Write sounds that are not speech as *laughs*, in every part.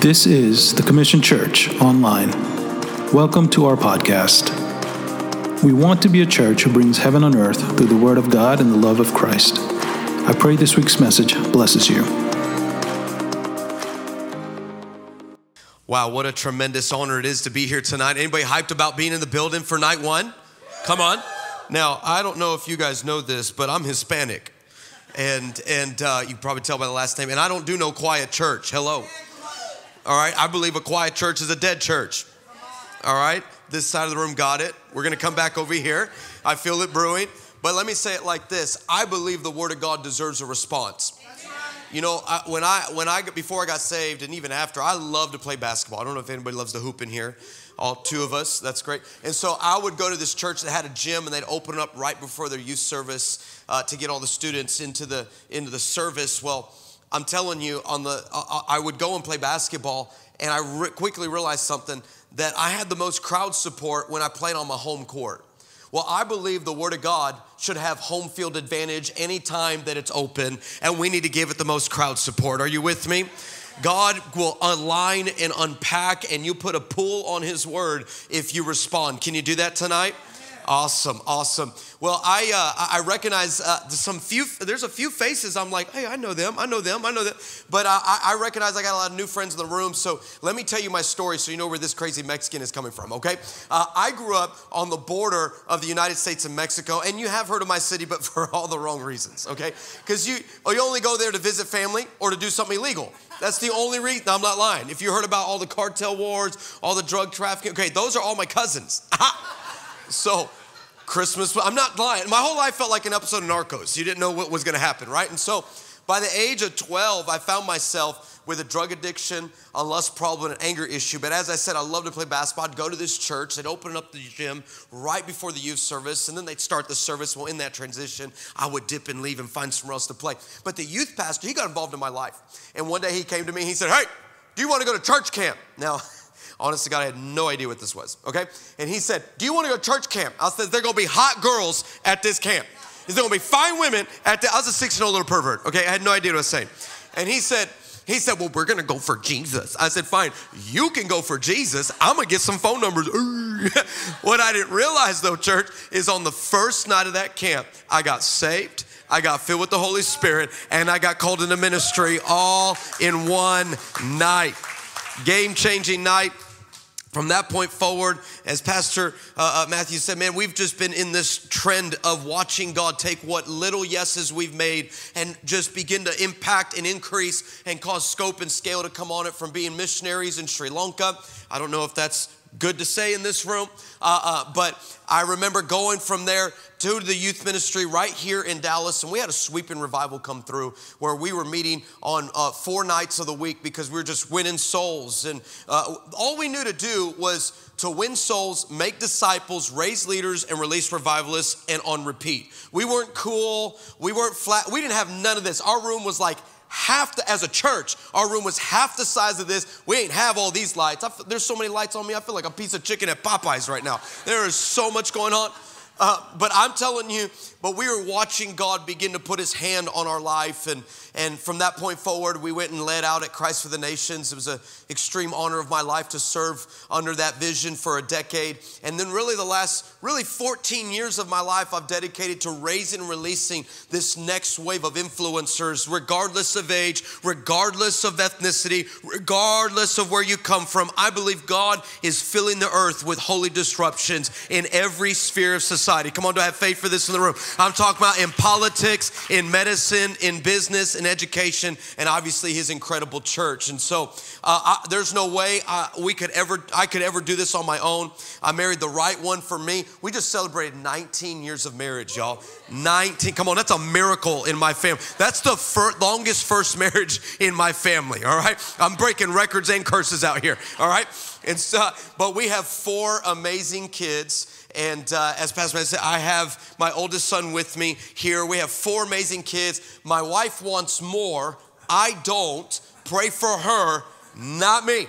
This is the Commission Church Online. Welcome to our podcast. We want to be a church who brings heaven on earth through the Word of God and the love of Christ. I pray this week's message blesses you. Wow, what a tremendous honor it is to be here tonight. Anybody hyped about being in the building for night one? Come on. Now, I don't know if you guys know this, but I'm Hispanic. And, and uh, you probably tell by the last name. And I don't do no quiet church. Hello. All right, I believe a quiet church is a dead church. All right, this side of the room got it. We're gonna come back over here. I feel it brewing. But let me say it like this I believe the Word of God deserves a response. You know, I, when I when I before I got saved and even after, I love to play basketball. I don't know if anybody loves to hoop in here. All two of us, that's great. And so I would go to this church that had a gym, and they'd open it up right before their youth service uh, to get all the students into the into the service. Well, I'm telling you, on the uh, I would go and play basketball, and I re- quickly realized something that I had the most crowd support when I played on my home court. Well, I believe the Word of God should have home field advantage anytime that it's open, and we need to give it the most crowd support. Are you with me? God will align and unpack, and you put a pull on His Word if you respond. Can you do that tonight? Awesome, awesome. Well, I uh, I recognize uh, some few. There's a few faces. I'm like, hey, I know them. I know them. I know them. But uh, I, I recognize I got a lot of new friends in the room. So let me tell you my story, so you know where this crazy Mexican is coming from. Okay, uh, I grew up on the border of the United States and Mexico, and you have heard of my city, but *laughs* for all the wrong reasons. Okay, because you oh, you only go there to visit family or to do something illegal. That's the only reason. I'm not lying. If you heard about all the cartel wars, all the drug trafficking, okay, those are all my cousins. *laughs* So, Christmas, I'm not lying. My whole life felt like an episode of Narcos. You didn't know what was gonna happen, right? And so, by the age of 12, I found myself with a drug addiction, a lust problem, and an anger issue. But as I said, I love to play basketball. I'd go to this church, they'd open up the gym right before the youth service, and then they'd start the service. Well, in that transition, I would dip and leave and find somewhere else to play. But the youth pastor, he got involved in my life. And one day he came to me, he said, Hey, do you wanna go to church camp? Now, *laughs* Honest to God, I had no idea what this was, okay? And he said, Do you want to go to church camp? I said, There are gonna be hot girls at this camp. There's gonna be fine women at the, I was a 16 year old little pervert, okay? I had no idea what I was saying. And he said, he said, Well, we're gonna go for Jesus. I said, Fine, you can go for Jesus. I'm gonna get some phone numbers. *laughs* what I didn't realize though, church, is on the first night of that camp, I got saved. I got filled with the Holy Spirit and I got called into ministry all in one night. Game changing night. From that point forward, as Pastor uh, uh, Matthew said, man, we've just been in this trend of watching God take what little yeses we've made and just begin to impact and increase and cause scope and scale to come on it from being missionaries in Sri Lanka. I don't know if that's good to say in this room, uh, uh, but I remember going from there to the youth ministry right here in Dallas, and we had a sweeping revival come through where we were meeting on uh, four nights of the week because we were just winning souls. And uh, all we knew to do was to win souls, make disciples, raise leaders, and release revivalists, and on repeat. We weren't cool, we weren't flat, we didn't have none of this. Our room was like, half the, as a church, our room was half the size of this. We ain't have all these lights. I, there's so many lights on me. I feel like a piece of chicken at Popeyes right now. There is so much going on. Uh, but I'm telling you, but we were watching God begin to put his hand on our life. And, and from that point forward, we went and led out at Christ for the Nations. It was an extreme honor of my life to serve under that vision for a decade. And then, really, the last really 14 years of my life, I've dedicated to raising and releasing this next wave of influencers, regardless of age, regardless of ethnicity, regardless of where you come from. I believe God is filling the earth with holy disruptions in every sphere of society. Come on, do I have faith for this in the room? I'm talking about in politics, in medicine, in business, in education, and obviously his incredible church. And so uh, I, there's no way I, we could ever, I could ever do this on my own. I married the right one for me. We just celebrated 19 years of marriage, y'all. 19. Come on, that's a miracle in my family. That's the fir- longest first marriage in my family. All right, I'm breaking records and curses out here. All right, and so, but we have four amazing kids. And uh, as Pastor Matt said, I have my oldest son with me here. We have four amazing kids. My wife wants more. I don't. Pray for her, not me.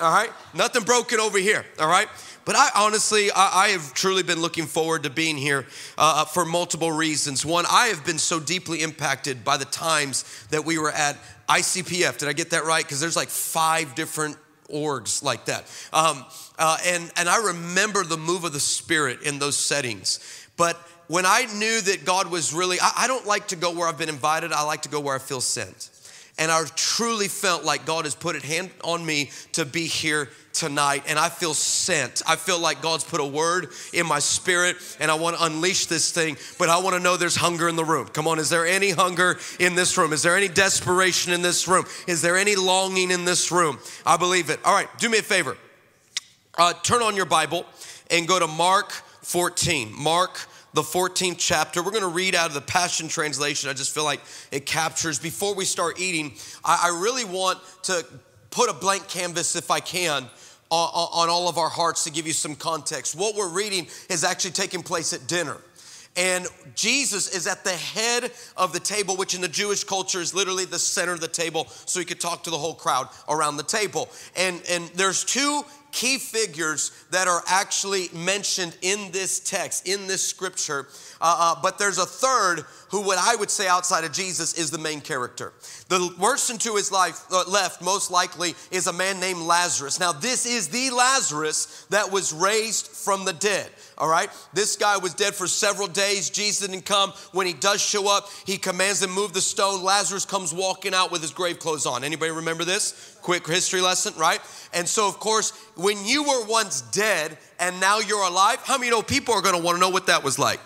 All right? Nothing broken over here. All right? But I honestly, I, I, have truly been looking forward to being here uh, for multiple reasons. One, I have been so deeply impacted by the times that we were at ICPF. Did I get that right? Because there's like five different orgs like that. Um, uh, and, and I remember the move of the Spirit in those settings. But when I knew that God was really, I, I don't like to go where I've been invited, I like to go where I feel sent. And I truly felt like God has put a hand on me to be here tonight and I feel sent. I feel like God's put a word in my spirit and I want to unleash this thing, but I want to know there's hunger in the room. Come on, is there any hunger in this room? Is there any desperation in this room? Is there any longing in this room? I believe it. All right, do me a favor. Uh, turn on your Bible and go to Mark 14. Mark the 14th chapter. We're going to read out of the Passion Translation. I just feel like it captures. Before we start eating, I, I really want to put a blank canvas, if I can, on, on all of our hearts to give you some context. What we're reading is actually taking place at dinner. And Jesus is at the head of the table, which in the Jewish culture is literally the center of the table, so he could talk to the whole crowd around the table. And, and there's two key figures that are actually mentioned in this text, in this scripture. Uh, uh, but there's a third who, what I would say outside of Jesus, is the main character. The person to his life uh, left, most likely, is a man named Lazarus. Now, this is the Lazarus that was raised from the dead. All right, this guy was dead for several days. Jesus didn't come. When he does show up, he commands them move the stone. Lazarus comes walking out with his grave clothes on. Anybody remember this? Quick history lesson, right? And so, of course, when you were once dead and now you're alive, how many know people are going to want to know what that was like?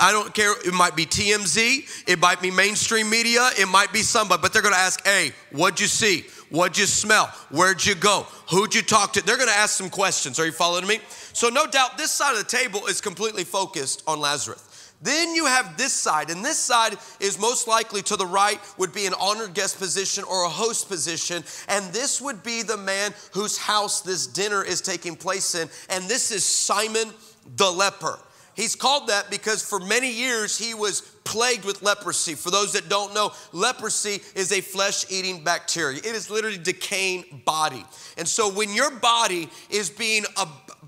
I don't care. It might be TMZ, it might be mainstream media, it might be somebody, but they're gonna ask, hey, what'd you see? What'd you smell? Where'd you go? Who'd you talk to? They're gonna ask some questions. Are you following me? So, no doubt, this side of the table is completely focused on Lazarus. Then you have this side, and this side is most likely to the right would be an honored guest position or a host position, and this would be the man whose house this dinner is taking place in, and this is Simon the leper. He's called that because for many years he was plagued with leprosy. For those that don't know, leprosy is a flesh eating bacteria, it is literally decaying body. And so when your body is being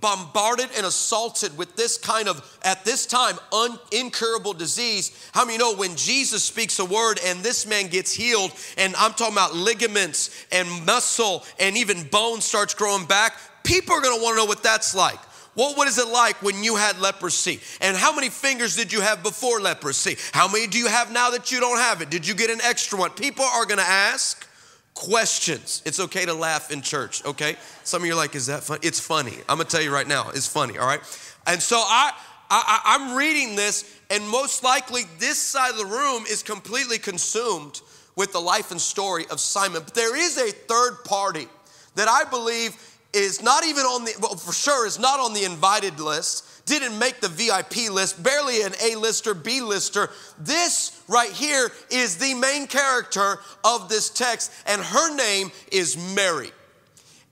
bombarded and assaulted with this kind of, at this time, un- incurable disease. How many know when Jesus speaks a word and this man gets healed, and I'm talking about ligaments and muscle and even bone starts growing back, people are gonna wanna know what that's like. What was it like when you had leprosy? And how many fingers did you have before leprosy? How many do you have now that you don't have it? Did you get an extra one? People are gonna ask questions. It's okay to laugh in church, okay? Some of you are like, is that funny? It's funny. I'm gonna tell you right now, it's funny, all right? And so I, I I'm reading this, and most likely this side of the room is completely consumed with the life and story of Simon. But there is a third party that I believe is not even on the, well, for sure, is not on the invited list didn't make the VIP list, barely an A lister, B lister. This right here is the main character of this text, and her name is Mary.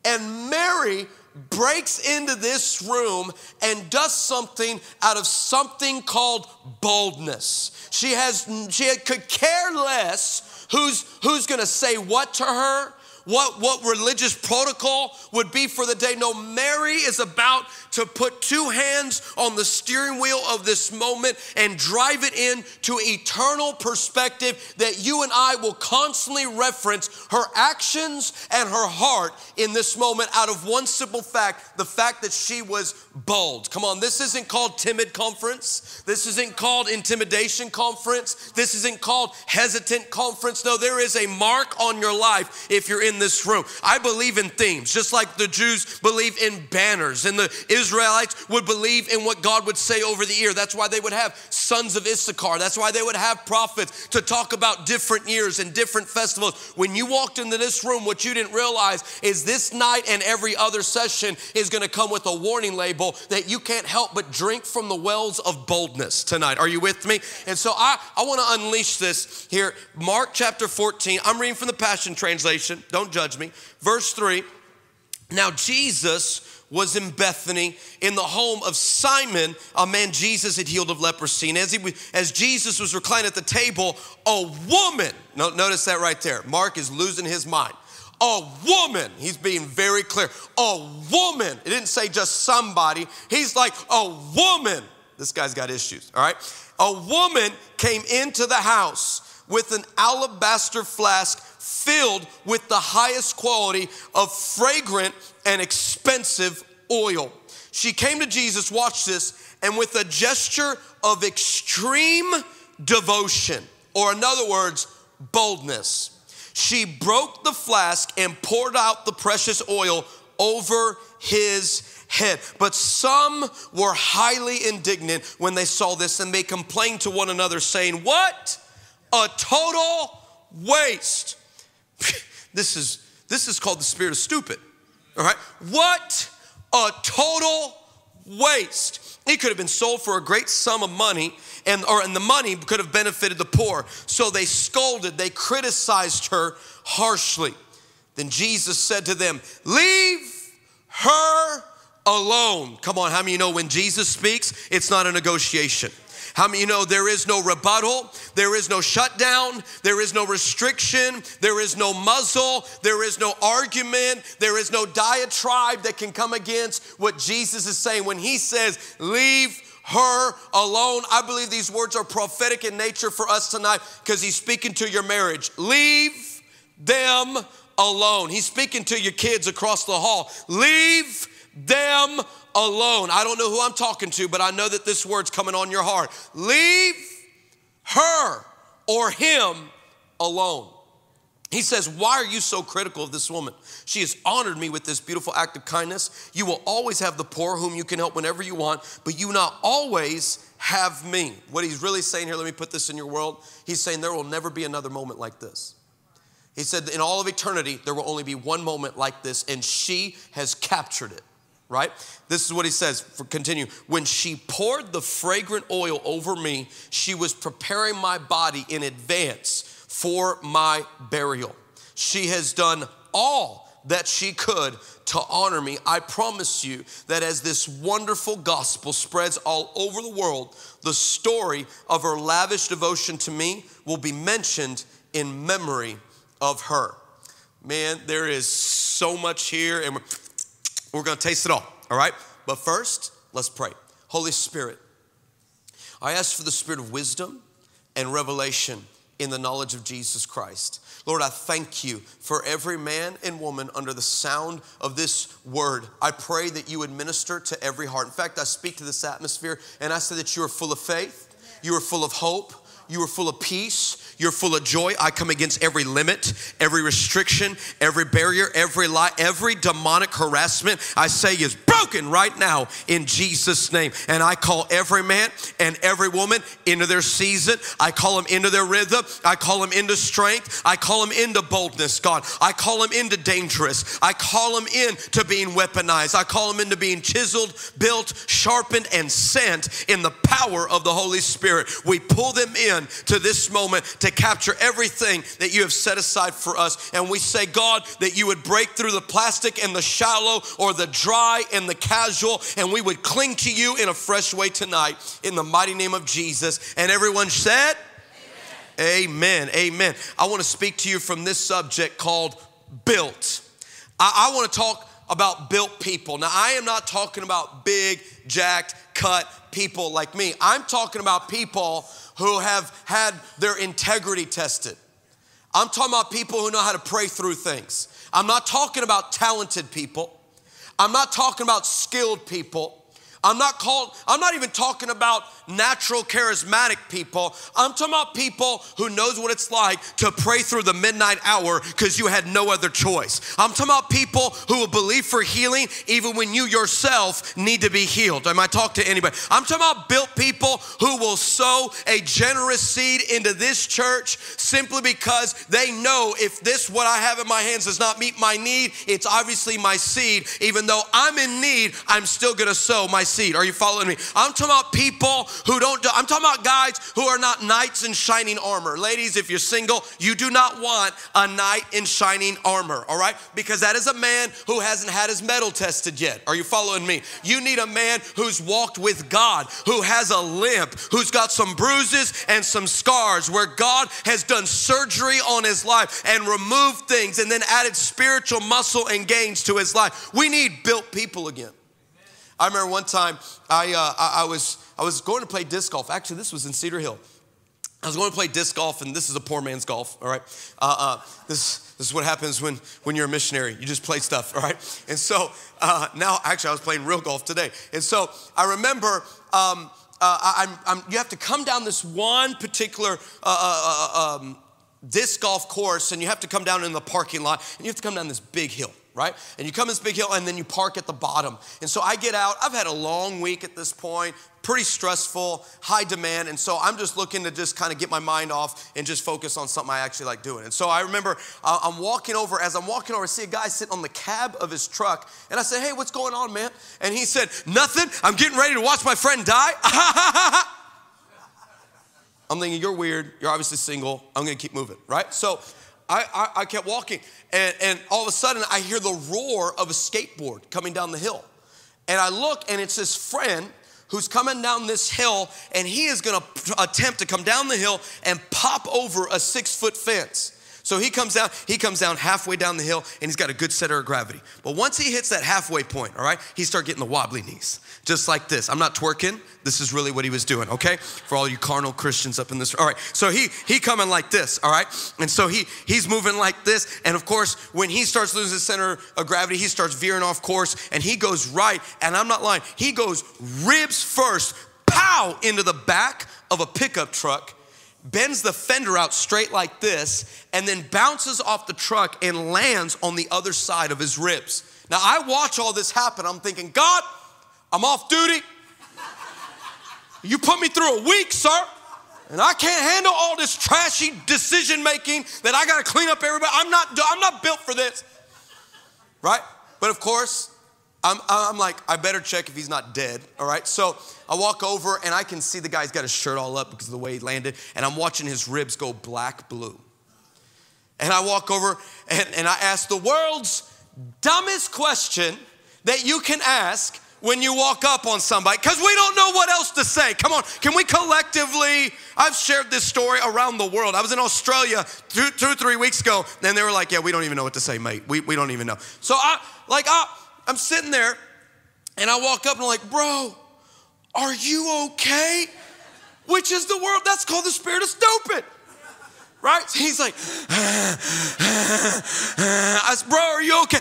And Mary breaks into this room and does something out of something called boldness. She has she could care less who's who's going to say what to her what, what religious protocol would be for the day. No, Mary is about to put two hands on the steering wheel of this moment and drive it in to eternal perspective that you and I will constantly reference her actions and her heart in this moment out of one simple fact the fact that she was bold. Come on, this isn't called timid conference. This isn't called intimidation conference. This isn't called hesitant conference. No, there is a mark on your life if you're in this room. I believe in themes, just like the Jews believe in banners, and the Israelites would believe in what God would say over the ear. That's why they would have sons of Issachar. That's why they would have prophets to talk about different years and different festivals. When you walked into this room, what you didn't realize is this night and every other session is going to come with a warning label that you can't help but drink from the wells of boldness tonight. Are you with me? And so I, I want to unleash this here. Mark chapter 14. I'm reading from the Passion Translation. Don't judge me. Verse 3. Now, Jesus was in Bethany in the home of Simon, a man Jesus had healed of leprosy. And as, he, as Jesus was reclining at the table, a woman, no, notice that right there. Mark is losing his mind. A woman, he's being very clear. A woman, it didn't say just somebody. He's like, a woman. This guy's got issues, all right? A woman came into the house with an alabaster flask filled with the highest quality of fragrant and expensive oil. She came to Jesus, watch this, and with a gesture of extreme devotion, or in other words, boldness, she broke the flask and poured out the precious oil over his head. But some were highly indignant when they saw this and they complained to one another, saying, What? A total waste. *laughs* this is this is called the spirit of stupid. All right? What a total waste. It could have been sold for a great sum of money, and or and the money could have benefited the poor. So they scolded, they criticized her harshly. Then Jesus said to them, Leave her alone. Come on, how many you know when Jesus speaks, it's not a negotiation? How many you know there is no rebuttal, there is no shutdown, there is no restriction, there is no muzzle, there is no argument, there is no diatribe that can come against what Jesus is saying when he says, Leave her alone. I believe these words are prophetic in nature for us tonight because he's speaking to your marriage. Leave them alone. He's speaking to your kids across the hall. Leave them alone. I don't know who I'm talking to, but I know that this word's coming on your heart. Leave her or him alone. He says, Why are you so critical of this woman? She has honored me with this beautiful act of kindness. You will always have the poor whom you can help whenever you want, but you not always have me. What he's really saying here, let me put this in your world. He's saying there will never be another moment like this. He said, In all of eternity, there will only be one moment like this, and she has captured it right? This is what he says. For continue. When she poured the fragrant oil over me, she was preparing my body in advance for my burial. She has done all that she could to honor me. I promise you that as this wonderful gospel spreads all over the world, the story of her lavish devotion to me will be mentioned in memory of her. Man, there is so much here, and we're we're gonna taste it all, all right? But first, let's pray. Holy Spirit, I ask for the spirit of wisdom and revelation in the knowledge of Jesus Christ. Lord, I thank you for every man and woman under the sound of this word. I pray that you would minister to every heart. In fact, I speak to this atmosphere and I say that you are full of faith, you are full of hope, you are full of peace, you're full of joy. I come against every limit, every restriction, every barrier, every lie, every demonic harassment. I say is broken right now in Jesus' name. And I call every man and every woman into their season. I call them into their rhythm. I call them into strength. I call them into boldness, God. I call them into dangerous. I call them into being weaponized. I call them into being chiseled, built, sharpened, and sent in the power of the Holy Spirit. We pull them in to this moment to capture everything that you have set aside for us. And we say, God, that you would break through the plastic and the shallow or the dry and the casual, and we would cling to you in a fresh way tonight in the mighty name of Jesus. And everyone said, Amen. Amen. Amen. I want to speak to you from this subject called built. I, I want to talk about built people. Now, I am not talking about big, jacked, cut people like me. I'm talking about people who have had their integrity tested. I'm talking about people who know how to pray through things. I'm not talking about talented people. I'm not talking about skilled people. I'm not called, I'm not even talking about natural charismatic people. I'm talking about people who knows what it's like to pray through the midnight hour because you had no other choice. I'm talking about people who will believe for healing even when you yourself need to be healed. Am I talking to anybody? I'm talking about built people who will sow a generous seed into this church simply because they know if this what I have in my hands does not meet my need, it's obviously my seed. Even though I'm in need, I'm still gonna sow my seed. Are you following me? I'm talking about people who don't do, I'm talking about guys who are not knights in shining armor. Ladies, if you're single, you do not want a knight in shining armor, all right? Because that is a man who hasn't had his metal tested yet. Are you following me? You need a man who's walked with God, who has a limp, who's got some bruises and some scars, where God has done surgery on his life and removed things and then added spiritual muscle and gains to his life. We need built people again. I remember one time I, uh, I, I, was, I was going to play disc golf. Actually, this was in Cedar Hill. I was going to play disc golf, and this is a poor man's golf, all right? Uh, uh, this, this is what happens when, when you're a missionary. You just play stuff, all right? And so uh, now, actually, I was playing real golf today. And so I remember um, uh, I'm, I'm, you have to come down this one particular uh, um, disc golf course, and you have to come down in the parking lot, and you have to come down this big hill right? And you come this big hill and then you park at the bottom. And so I get out. I've had a long week at this point, pretty stressful, high demand. And so I'm just looking to just kind of get my mind off and just focus on something I actually like doing. And so I remember uh, I'm walking over, as I'm walking over, I see a guy sitting on the cab of his truck. And I said, Hey, what's going on, man? And he said, Nothing. I'm getting ready to watch my friend die. *laughs* I'm thinking, You're weird. You're obviously single. I'm going to keep moving, right? So I, I, I kept walking, and, and all of a sudden, I hear the roar of a skateboard coming down the hill. And I look, and it's this friend who's coming down this hill, and he is gonna attempt to come down the hill and pop over a six foot fence. So he comes down, he comes down halfway down the hill and he's got a good center of gravity. But once he hits that halfway point, all right, he start getting the wobbly knees. Just like this. I'm not twerking. This is really what he was doing, okay? For all you carnal Christians up in this. All right. So he he coming like this, all right? And so he he's moving like this. And of course, when he starts losing his center of gravity, he starts veering off course and he goes right. And I'm not lying, he goes ribs first, pow, into the back of a pickup truck bends the fender out straight like this, and then bounces off the truck and lands on the other side of his ribs. Now, I watch all this happen. I'm thinking, God, I'm off duty. You put me through a week, sir, and I can't handle all this trashy decision making that I got to clean up everybody. I'm not, I'm not built for this, right? But of course, I'm, I'm like, I better check if he's not dead, all right? So I walk over and I can see the guy's got his shirt all up because of the way he landed, and I'm watching his ribs go black blue. And I walk over and, and I ask the world's dumbest question that you can ask when you walk up on somebody because we don't know what else to say. Come on, can we collectively? I've shared this story around the world. I was in Australia two, two three weeks ago, and they were like, Yeah, we don't even know what to say, mate. We, we don't even know. So I, like, I, I'm sitting there and I walk up and I'm like, bro, are you okay? Which is the world, that's called the spirit of stupid. Right? So he's like, I said, bro, are you okay?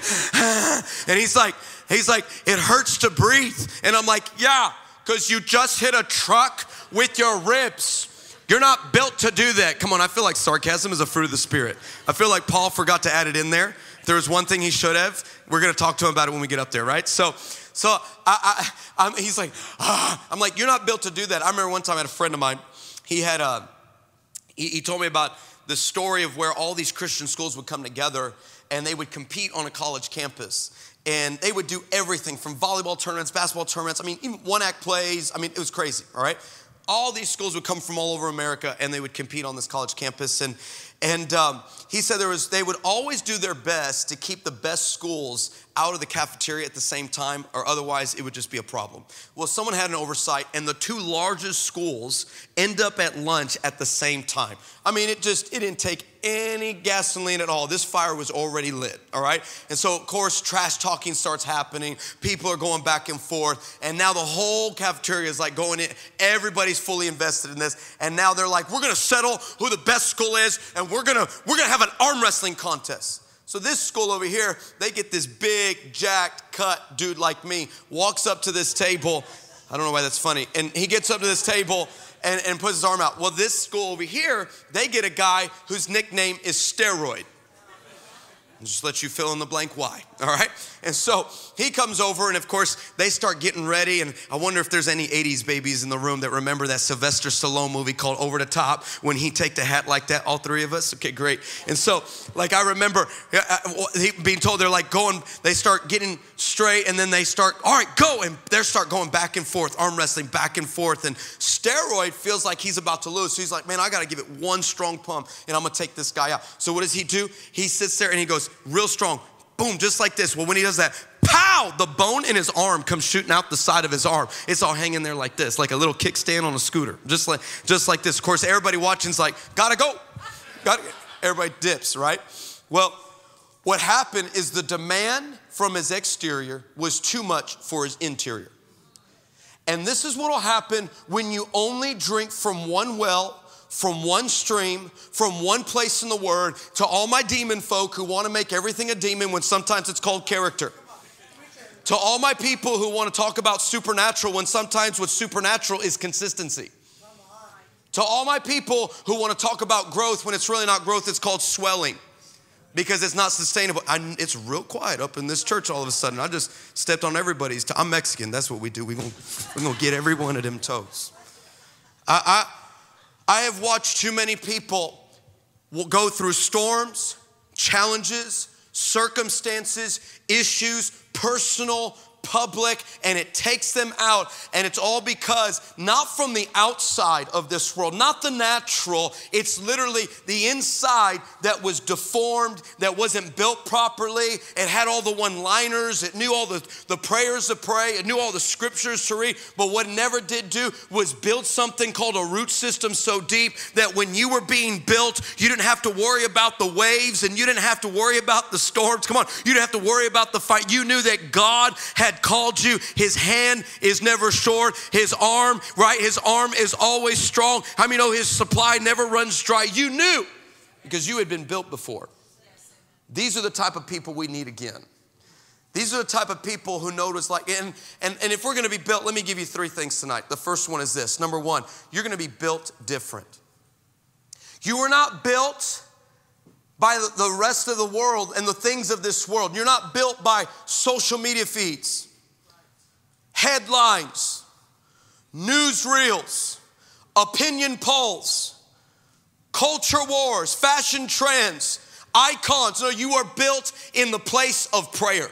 And he's like, he's like, it hurts to breathe. And I'm like, yeah, because you just hit a truck with your ribs. You're not built to do that. Come on, I feel like sarcasm is a fruit of the spirit. I feel like Paul forgot to add it in there there was one thing he should have, we're gonna talk to him about it when we get up there, right? So, so I, I, he's like, ah. I'm like, you're not built to do that. I remember one time I had a friend of mine, he had a, he, he told me about the story of where all these Christian schools would come together and they would compete on a college campus. And they would do everything from volleyball tournaments, basketball tournaments. I mean, even one act plays. I mean, it was crazy, all right? All these schools would come from all over America and they would compete on this college campus. And, and um, he said there was, they would always do their best to keep the best schools out of the cafeteria at the same time, or otherwise it would just be a problem. Well, someone had an oversight, and the two largest schools end up at lunch at the same time. I mean, it just it didn't take any gasoline at all. This fire was already lit, all right? And so, of course, trash talking starts happening. People are going back and forth, and now the whole cafeteria is like going in. Everybody's fully invested in this, and now they're like, we're gonna settle who the best school is, and we're gonna we're gonna have an arm wrestling contest. So this school over here, they get this big, jacked, cut dude like me, walks up to this table. I don't know why that's funny. And he gets up to this table and, and puts his arm out. Well, this school over here, they get a guy whose nickname is Steroid. Just let you fill in the blank why, *laughs* all right? And so he comes over, and of course, they start getting ready. And I wonder if there's any 80s babies in the room that remember that Sylvester Stallone movie called Over the Top when he take the hat like that, all three of us? Okay, great. And so, like, I remember uh, being told they're like going, they start getting straight, and then they start, all right, go. And they start going back and forth, arm wrestling back and forth. And steroid feels like he's about to lose. So he's like, man, I got to give it one strong pump, and I'm going to take this guy out. So what does he do? He sits there and he goes, real strong. Boom, just like this. Well, when he does that, pow, the bone in his arm comes shooting out the side of his arm. It's all hanging there like this, like a little kickstand on a scooter, just like just like this. Of course, everybody watching's like, gotta go, gotta. Everybody dips, right? Well, what happened is the demand from his exterior was too much for his interior. And this is what will happen when you only drink from one well from one stream, from one place in the Word, to all my demon folk who want to make everything a demon when sometimes it's called character. To all my people who want to talk about supernatural when sometimes what's supernatural is consistency. To all my people who want to talk about growth when it's really not growth, it's called swelling because it's not sustainable. I, it's real quiet up in this church all of a sudden. I just stepped on everybody's. I'm Mexican. That's what we do. We're going we're gonna get every one of them toes. I, I, I have watched too many people go through storms, challenges, circumstances, issues, personal public and it takes them out. And it's all because not from the outside of this world, not the natural, it's literally the inside that was deformed, that wasn't built properly. It had all the one liners, it knew all the, the prayers to pray, it knew all the scriptures to read. But what it never did do was build something called a root system so deep that when you were being built, you didn't have to worry about the waves and you didn't have to worry about the storms. Come on, you didn't have to worry about the fight. You knew that God had had called you. His hand is never short. His arm, right? His arm is always strong. How many know his supply never runs dry? You knew because you had been built before. These are the type of people we need again. These are the type of people who notice, like, and, and, and if we're gonna be built, let me give you three things tonight. The first one is this number one, you're gonna be built different. You were not built by the rest of the world and the things of this world. You're not built by social media feeds, headlines, newsreels, opinion polls, culture wars, fashion trends, icons. No, you are built in the place of prayer.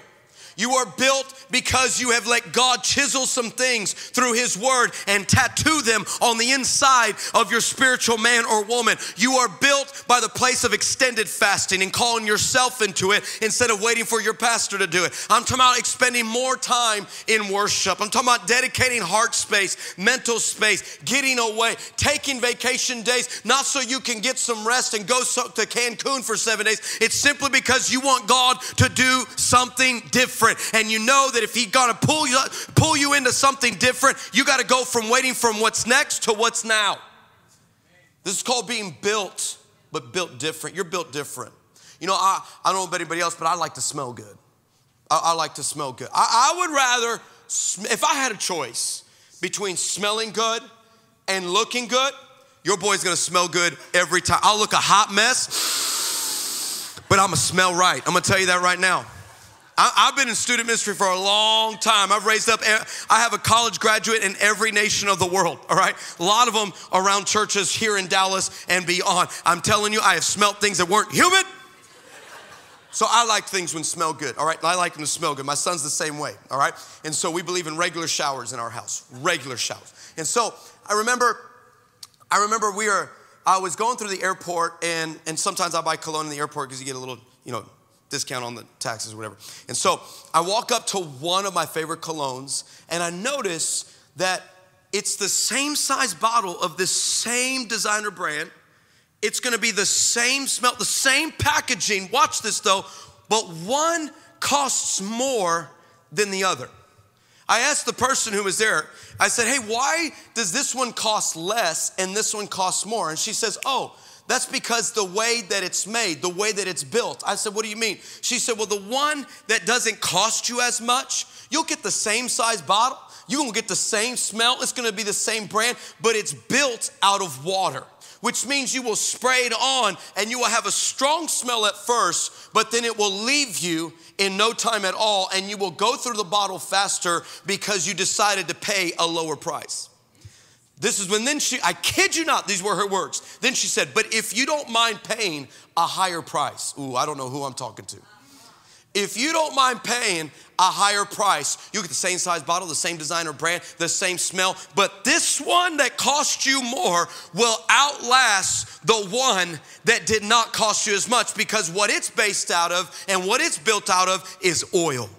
You are built because you have let God chisel some things through His Word and tattoo them on the inside of your spiritual man or woman. You are built by the place of extended fasting and calling yourself into it instead of waiting for your pastor to do it. I'm talking about expending more time in worship. I'm talking about dedicating heart space, mental space, getting away, taking vacation days, not so you can get some rest and go to Cancun for seven days. It's simply because you want God to do something different different. And you know that if He gonna pull you pull you into something different, you got to go from waiting from what's next to what's now. This is called being built, but built different. You're built different. You know, I, I don't know about anybody else, but I like to smell good. I, I like to smell good. I, I would rather, if I had a choice between smelling good and looking good, your boy's gonna smell good every time. I'll look a hot mess, but I'm gonna smell right. I'm gonna tell you that right now. I, have been in student ministry for a long time. I've raised up, eh, I have a college graduate in every nation of the world, all right? A lot of them around churches here in Dallas and beyond. I'm telling you, I have smelt things that weren't human. So I like things when smell good, all right? I like them to smell good. My son's the same way, all right? And so we believe in regular showers in our house, regular showers. And so I remember, I remember we were, I was going through the airport and, and sometimes I buy cologne in the airport because you get a little, you know, discount on the taxes or whatever. And so I walk up to one of my favorite colognes and I notice that it's the same size bottle of this same designer brand. It's gonna be the same smell, the same packaging. Watch this though, but one costs more than the other. I asked the person who was there, I said, hey, why does this one cost less and this one costs more? And she says, oh, that's because the way that it's made, the way that it's built. I said, What do you mean? She said, Well, the one that doesn't cost you as much, you'll get the same size bottle, you're gonna get the same smell, it's gonna be the same brand, but it's built out of water. Which means you will spray it on and you will have a strong smell at first, but then it will leave you in no time at all, and you will go through the bottle faster because you decided to pay a lower price. This is when then she, I kid you not, these were her words. Then she said, But if you don't mind paying a higher price, ooh, I don't know who I'm talking to. If you don't mind paying a higher price, you get the same size bottle, the same designer brand, the same smell, but this one that cost you more will outlast the one that did not cost you as much because what it's based out of and what it's built out of is oil.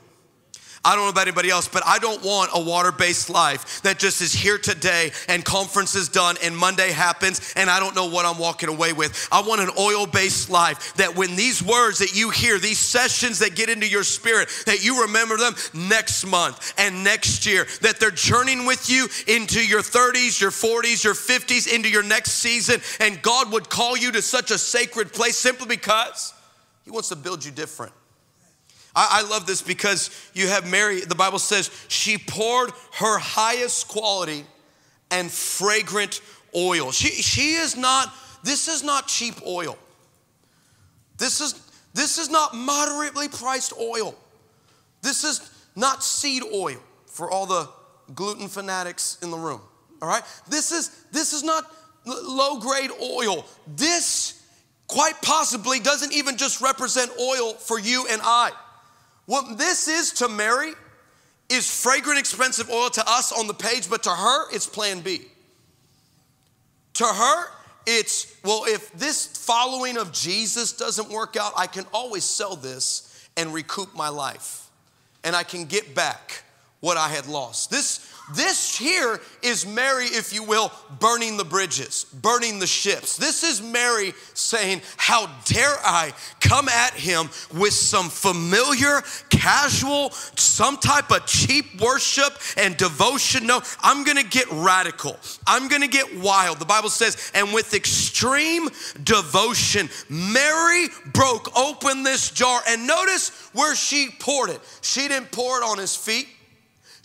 I don't know about anybody else, but I don't want a water based life that just is here today and conference is done and Monday happens and I don't know what I'm walking away with. I want an oil based life that when these words that you hear, these sessions that get into your spirit, that you remember them next month and next year, that they're journeying with you into your 30s, your 40s, your 50s, into your next season. And God would call you to such a sacred place simply because He wants to build you different. I, I love this because you have Mary, the Bible says, she poured her highest quality and fragrant oil. She, she is not, this is not cheap oil. This is, this is not moderately priced oil. This is not seed oil for all the gluten fanatics in the room. All right? This is this is not low grade oil. This quite possibly doesn't even just represent oil for you and I. What this is to Mary is fragrant, expensive oil to us on the page, but to her, it's plan B. To her, it's, well, if this following of Jesus doesn't work out, I can always sell this and recoup my life. And I can get back what I had lost. This this here is Mary, if you will, burning the bridges, burning the ships. This is Mary saying, How dare I come at him with some familiar, casual, some type of cheap worship and devotion? No, I'm gonna get radical. I'm gonna get wild. The Bible says, and with extreme devotion, Mary broke open this jar. And notice where she poured it. She didn't pour it on his feet.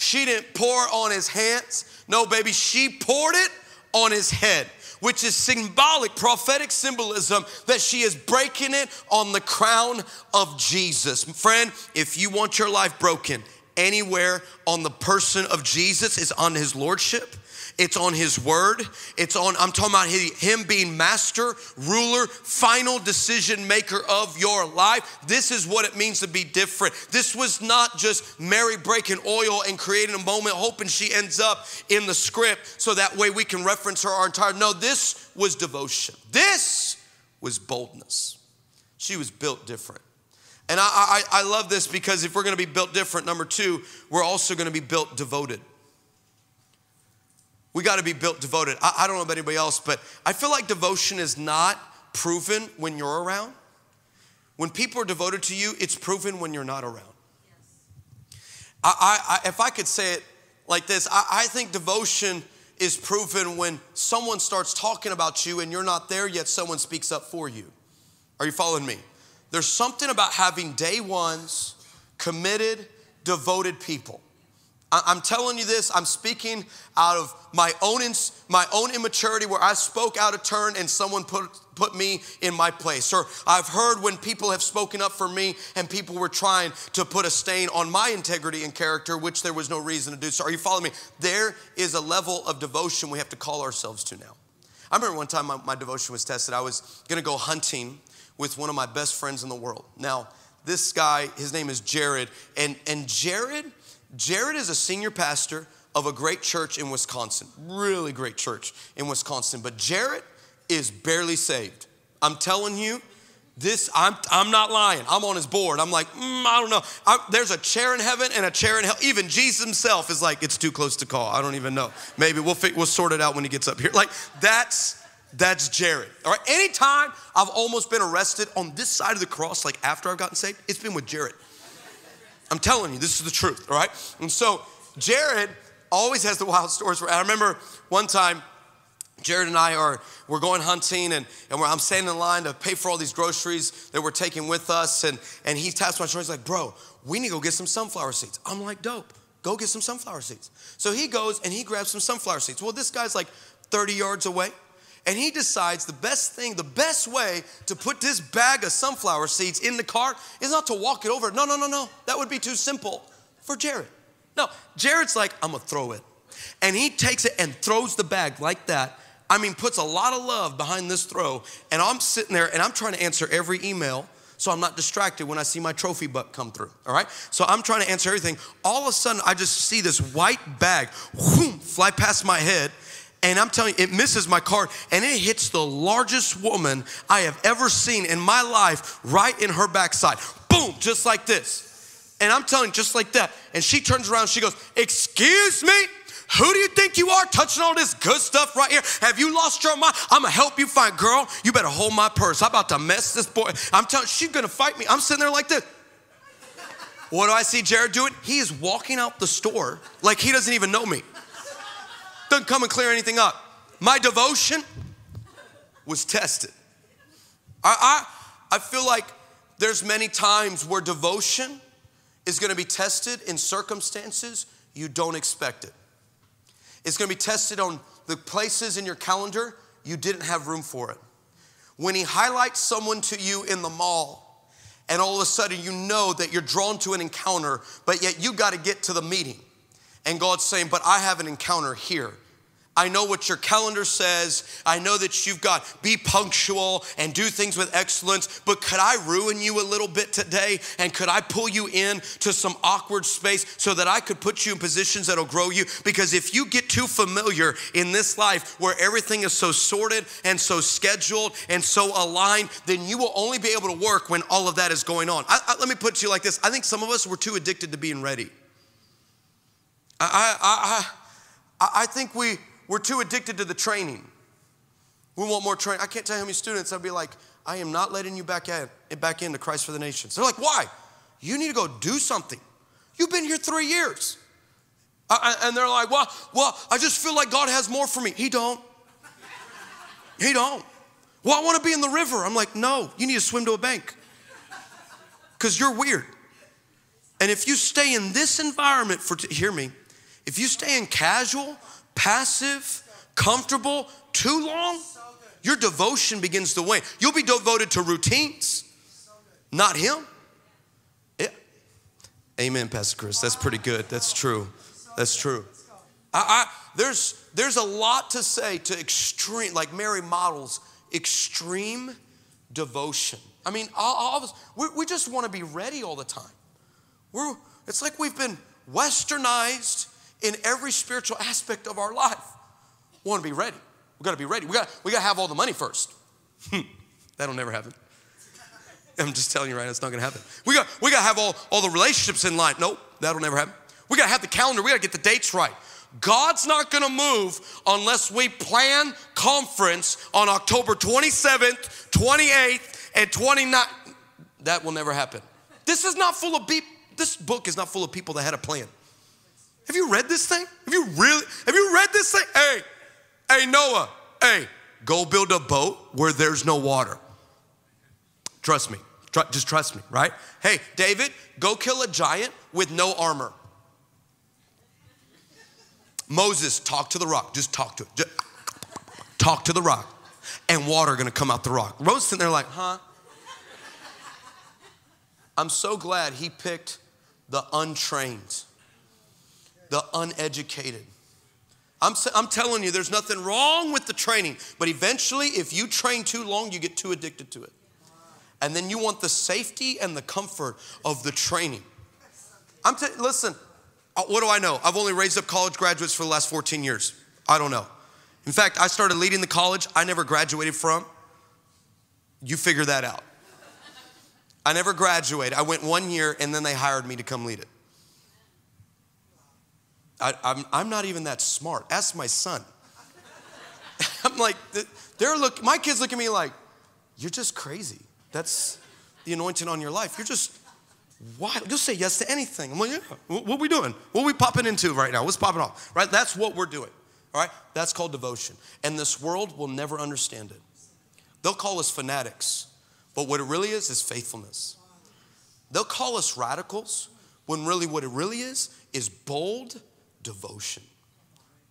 She didn't pour on his hands. No, baby, she poured it on his head, which is symbolic, prophetic symbolism that she is breaking it on the crown of Jesus. Friend, if you want your life broken anywhere on the person of Jesus, is on his lordship it's on His Word. It's on, I'm talking about Him being master, ruler, final decision maker of your life. This is what it means to be different. This was not just Mary breaking oil and creating a moment, hoping she ends up in the script so that way we can reference her our entire. No, this was devotion. This was boldness. She was built different. And I, I, I love this because if we're gonna be built different, number two, we're also gonna be built devoted. We got to be built devoted. I, I, don't know about anybody else, but I feel like devotion is not proven when you're around. When people are devoted to you, it's proven when you're not around. Yes. I, I, if I could say it like this, I think devotion is proven when someone starts talking about you and you're not there yet, someone speaks up for you. Are you following me? There's something about having day ones, committed, devoted people. I'm telling you this, I'm speaking out of my own, my own immaturity where I spoke out of turn and someone put, put me in my place. Or I've heard when people have spoken up for me and people were trying to put a stain on my integrity and character, which there was no reason to do. So, are you following me? There is a level of devotion we have to call ourselves to now. I remember one time my, my devotion was tested. I was gonna go hunting with one of my best friends in the world. Now, this guy, his name is Jared, and, and Jared, Jared is a senior pastor of a great church in Wisconsin, really great church in Wisconsin, but Jared is barely saved. I'm telling you, this, I'm, I'm not lying. I'm on his board. I'm like, mm, I don't know. I, there's a chair in heaven and a chair in hell. Even Jesus himself is like, it's too close to call. I don't even know. Maybe we'll, we'll sort it out when he gets up here. Like, that's, that's Jared. All right. Anytime I've almost been arrested on this side of the cross, like after I've gotten saved, it's been with Jared. I'm telling you, this is the truth, all right? And so Jared always has the wild stories. I remember one time, Jared and I are we're going hunting and, and I'm standing in line to pay for all these groceries that we're taking with us. And, and he taps my shoulder. He's like, bro, we need to go get some sunflower seeds. I'm like, dope. Go get some sunflower seeds. So he goes and he grabs some sunflower seeds. Well, this guy's like 30 yards away. And he decides the best thing, the best way to put this bag of sunflower seeds in the cart is not to walk it over. No, no, no, no. That would be too simple for Jared. No, Jared's like, I'm gonna throw it. And he takes it and throws the bag like that. I mean, puts a lot of love behind this throw. And I'm sitting there and I'm trying to answer every email so I'm not distracted when I see my trophy buck come through. All right? So I'm trying to answer everything. All of a sudden, I just see this white bag whoom, fly past my head and I'm telling you, it misses my cart and it hits the largest woman I have ever seen in my life right in her backside. Boom, just like this. And I'm telling you, just like that. And she turns around, she goes, Excuse me? Who do you think you are touching all this good stuff right here? Have you lost your mind? I'm gonna help you find, girl. You better hold my purse. I'm about to mess this boy. I'm telling she's gonna fight me. I'm sitting there like this. What do I see Jared doing? He is walking out the store like he doesn't even know me. Doesn't come and clear anything up. My devotion was tested. I, I, I feel like there's many times where devotion is gonna be tested in circumstances you don't expect it. It's gonna be tested on the places in your calendar you didn't have room for it. When He highlights someone to you in the mall, and all of a sudden you know that you're drawn to an encounter, but yet you gotta get to the meeting. And God's saying, But I have an encounter here. I know what your calendar says. I know that you've got be punctual and do things with excellence, but could I ruin you a little bit today? And could I pull you in to some awkward space so that I could put you in positions that'll grow you? Because if you get too familiar in this life where everything is so sorted and so scheduled and so aligned, then you will only be able to work when all of that is going on. I, I, let me put it to you like this I think some of us were too addicted to being ready. I, I, I, I think we, we're too addicted to the training. We want more training. I can't tell you how many students I'd be like, I am not letting you back, in, back into Christ for the Nations. They're like, why? You need to go do something. You've been here three years. I, and they're like, well, well, I just feel like God has more for me. He don't. He don't. Well, I want to be in the river. I'm like, no, you need to swim to a bank because you're weird. And if you stay in this environment for, hear me, if you stay in casual, passive, comfortable too long, your devotion begins to wane. You'll be devoted to routines, not Him. Yeah. Amen, Pastor Chris. That's pretty good. That's true. That's true. I, I, there's, there's a lot to say to extreme, like Mary models extreme devotion. I mean, all, all of us, we, we just want to be ready all the time. We're, it's like we've been westernized in every spiritual aspect of our life. We want to be ready. We got to be ready. We got we got to have all the money first. Hmm. That'll never happen. I'm just telling you right now, it's not going to happen. We got we got to have all all the relationships in line. Nope, that'll never happen. We got to have the calendar. We got to get the dates right. God's not going to move unless we plan conference on October 27th, 28th, and 29th. That will never happen. This is not full of people. This book is not full of people that had a plan. Have you read this thing? Have you really? Have you read this thing? Hey, hey, Noah, hey, go build a boat where there's no water. Trust me. Tr- just trust me, right? Hey, David, go kill a giant with no armor. Moses, talk to the rock. Just talk to it. Just talk to the rock. And water gonna come out the rock. Moses sitting there like, huh? I'm so glad he picked the untrained the uneducated. I'm, I'm telling you, there's nothing wrong with the training, but eventually, if you train too long, you get too addicted to it. And then you want the safety and the comfort of the training. I'm t- listen, uh, what do I know? I've only raised up college graduates for the last 14 years. I don't know. In fact, I started leading the college I never graduated from. You figure that out. I never graduated. I went one year and then they hired me to come lead it. I'm, I'm not even that smart. Ask my son. *laughs* I'm like, they're look, my kids look at me like, you're just crazy. That's the anointing on your life. You're just wild. Just say yes to anything. I'm like, yeah, what are we doing? What we popping into right now? What's popping off? Right? That's what we're doing. All right? That's called devotion. And this world will never understand it. They'll call us fanatics, but what it really is is faithfulness. They'll call us radicals when really what it really is is bold devotion.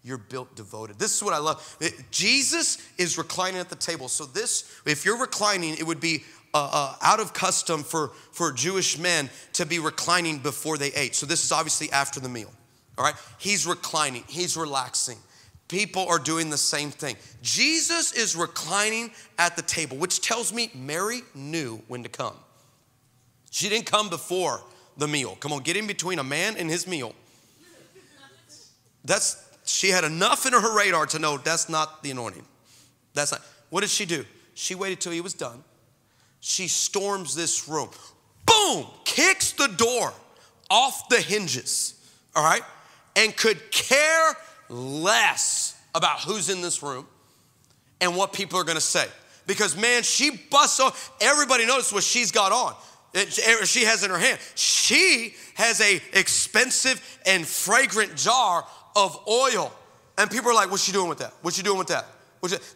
You're built devoted. This is what I love. Jesus is reclining at the table. So, this, if you're reclining, it would be uh, uh, out of custom for, for Jewish men to be reclining before they ate. So, this is obviously after the meal. All right? He's reclining, he's relaxing. People are doing the same thing. Jesus is reclining at the table, which tells me Mary knew when to come. She didn't come before the meal. Come on, get in between a man and his meal. That's she had enough in her radar to know that's not the anointing. That's not. What did she do? She waited till he was done. She storms this room. Boom! Kicks the door off the hinges, all right, and could care less about who's in this room and what people are gonna say. Because man, she busts off, everybody noticed what she's got on. She has in her hand. She has a expensive and fragrant jar of oil. And people are like, what's she doing with that? What's she doing with that?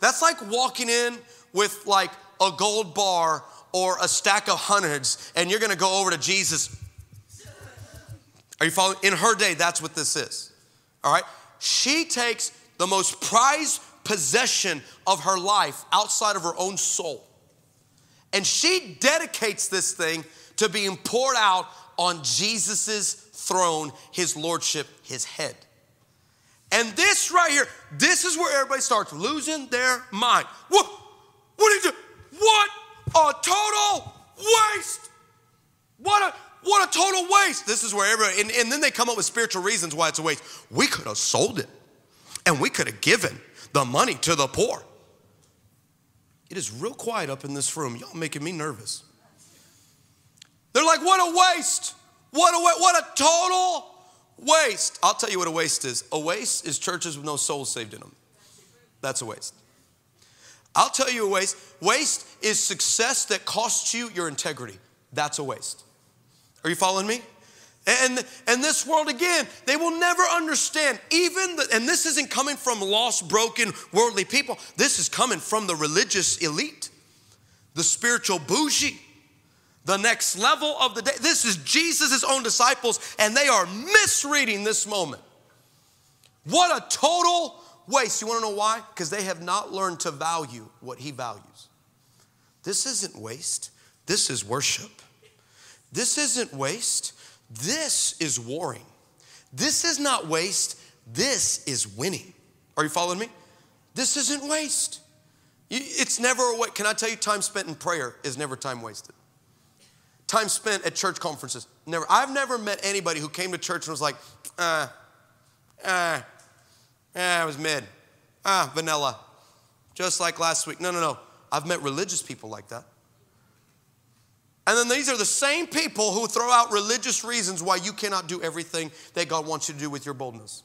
That's like walking in with like a gold bar or a stack of hundreds and you're gonna go over to Jesus. Are you following? In her day, that's what this is. All right? She takes the most prized possession of her life outside of her own soul. And she dedicates this thing to being poured out on Jesus's throne, his lordship, his head. And this right here, this is where everybody starts losing their mind. What? What did you? What a total waste! What a what a total waste! This is where everybody, and, and then they come up with spiritual reasons why it's a waste. We could have sold it, and we could have given the money to the poor. It is real quiet up in this room. Y'all making me nervous. They're like, what a waste! What a what a total waste. I'll tell you what a waste is. A waste is churches with no souls saved in them. That's a waste. I'll tell you a waste. Waste is success that costs you your integrity. That's a waste. Are you following me? And, and this world, again, they will never understand. Even, the, and this isn't coming from lost, broken, worldly people. This is coming from the religious elite, the spiritual bougie, the next level of the day. This is Jesus' own disciples, and they are misreading this moment. What a total waste. You wanna know why? Because they have not learned to value what he values. This isn't waste, this is worship. This isn't waste. This is warring. This is not waste. This is winning. Are you following me? This isn't waste. It's never a waste. Can I tell you, time spent in prayer is never time wasted. Time spent at church conferences, never. I've never met anybody who came to church and was like, ah, ah, ah, it was mid, ah, vanilla, just like last week. No, no, no. I've met religious people like that. And then these are the same people who throw out religious reasons why you cannot do everything that God wants you to do with your boldness.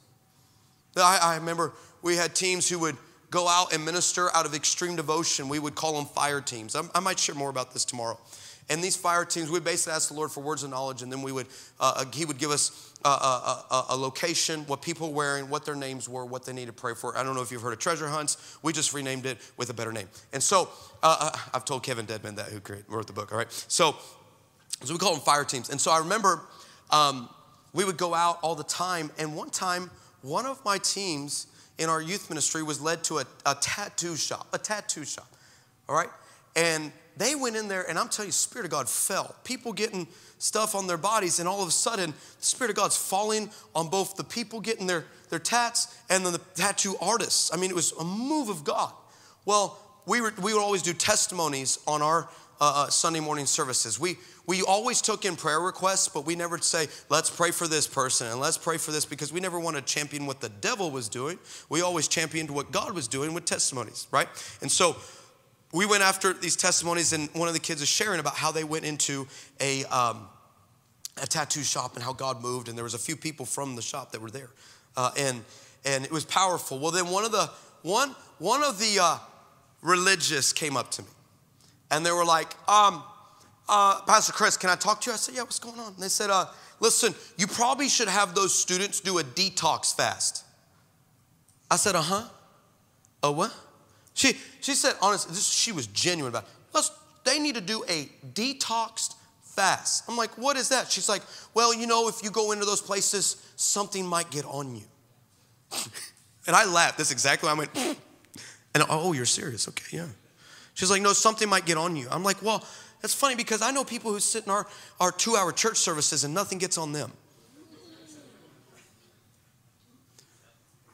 I, I, remember we had teams who would go out and minister out of extreme devotion. We would call them fire teams. I, I might share more about this tomorrow. And these fire teams, we basically ask the Lord for words of knowledge, and then we would, uh, uh He would give us a, a, a, a, location, what people were wearing, what their names were, what they needed to pray for. I don't know if you've heard of treasure hunts. We just renamed it with a better name. And so uh, uh I've told Kevin Dedmon that, who wrote the book. All right. So, so we call them fire teams. And so I remember um, we would go out all the time. And one time, one of my teams in our youth ministry was led to a, a tattoo shop, a tattoo shop. All right. And they went in there, and I'm telling you, Spirit of God fell. People getting stuff on their bodies, and all of a sudden, the Spirit of God's falling on both the people getting their, their tats and then the tattoo artists. I mean, it was a move of God. Well, we, were, we would always do testimonies on our uh, uh, Sunday morning services. We, we always took in prayer requests, but we never say, let's pray for this person and let's pray for this because we never want to champion what the devil was doing. We always championed what God was doing with testimonies, right? And so we went after these testimonies, and one of the kids is sharing about how they went into a, um, a tattoo shop and how God moved, and there was a few people from the shop that were there, uh, and and it was powerful. Well, then one of the one one of the uh, religious came up to me, and they were like, um, uh, Pastor Chris, can I talk to you? I said, Yeah, what's going on? And they said, uh, Listen, you probably should have those students do a detox fast. I said, Uh huh. A what? She, she said, honestly, this, she was genuine about it. They need to do a detoxed fast. I'm like, what is that? She's like, well, you know, if you go into those places, something might get on you. *laughs* and I laughed. That's exactly why I went, *laughs* and oh, you're serious. Okay, yeah. She's like, no, something might get on you. I'm like, well, that's funny because I know people who sit in our, our two hour church services and nothing gets on them.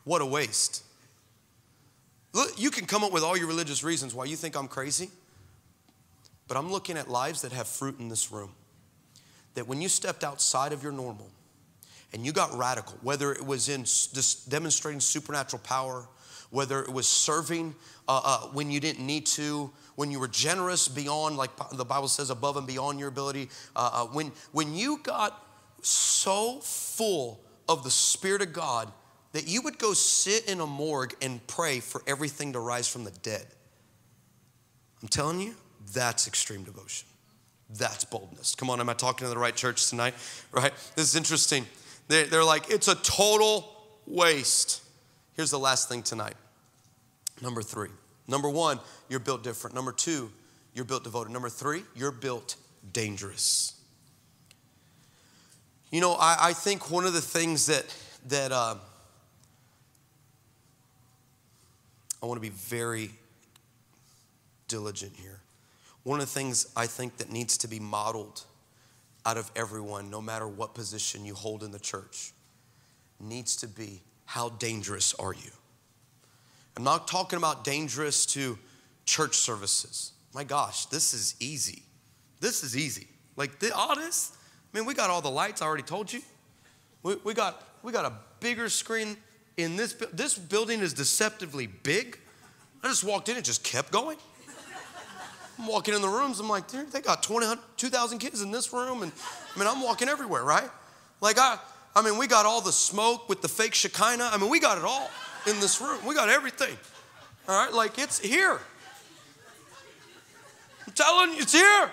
What a waste. Look, you can come up with all your religious reasons why you think I'm crazy, but I'm looking at lives that have fruit in this room. That when you stepped outside of your normal and you got radical, whether it was in demonstrating supernatural power, whether it was serving uh, uh, when you didn't need to, when you were generous beyond, like the Bible says, above and beyond your ability, uh, uh when, when you got so full of the Spirit of God that you would go sit in a morgue and pray for everything to rise from the dead. I'm telling you, that's extreme devotion. That's boldness. Come on, am I talking to the right church tonight? *laughs* Right? This is interesting. They're, like, it's a total waste. Here's the last thing tonight. Number three. Number one, you're built different. Number two, you're built devoted. Number three, you're built dangerous. You know, I, I think one of the things that that uh, I want to be very diligent here. One of the things I think that needs to be modeled out of everyone, no matter what position you hold in the church, needs to be how dangerous are you? I'm not talking about dangerous to church services. My gosh, this is easy. This is easy. Like, the, all this, I mean, we got all the lights, I already told you. We, we, got, we got a bigger screen in this. This building is deceptively big. I just walked in, it just kept going. I'm walking in the rooms, I'm like, dude, they got 20, 2,000 kids in this room. And I mean, I'm walking everywhere, right? Like, I, I mean, we got all the smoke with the fake Shekinah. I mean, we got it all in this room. We got everything. All right, like it's here. I'm telling you, it's here.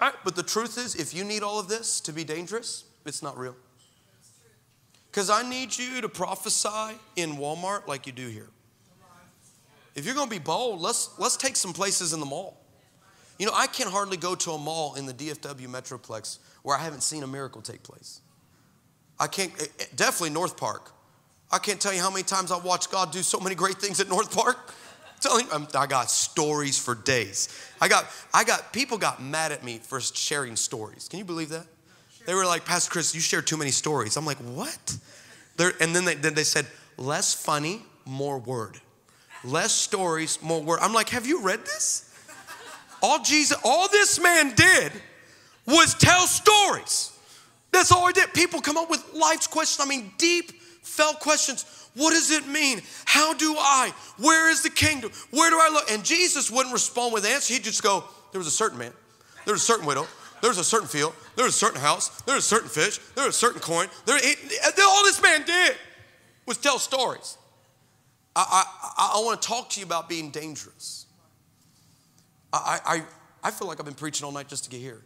All right, but the truth is, if you need all of this to be dangerous, it's not real. Because I need you to prophesy in Walmart like you do here. If you're going to be bold, let's, let's take some places in the mall. You know, I can hardly go to a mall in the DFW Metroplex where I haven't seen a miracle take place. I can't, eh, eh, definitely North Park. I can't tell you how many times I watched God do so many great things at North Park. *laughs* telling you, I got stories for days. I got, I got, people got mad at me for sharing stories. Can you believe that? They were like, Pastor Chris, you share too many stories. I'm like, what? They're, and then they, then they said, less funny, more word. Less stories, more word. I'm like, have you read this? All Jesus, all this man did was tell stories. That's all he did. People come up with life's questions. I mean, deep, felt questions. What does it mean? How do I? Where is the kingdom? Where do I look? And Jesus wouldn't respond with answers. He'd just go, There was a certain man, there was a certain widow, there was a certain field, there's a certain house, there's a certain fish, there's a certain coin. There, he, all this man did was tell stories. I, I, I want to talk to you about being dangerous. I, I, I feel like I've been preaching all night just to get here.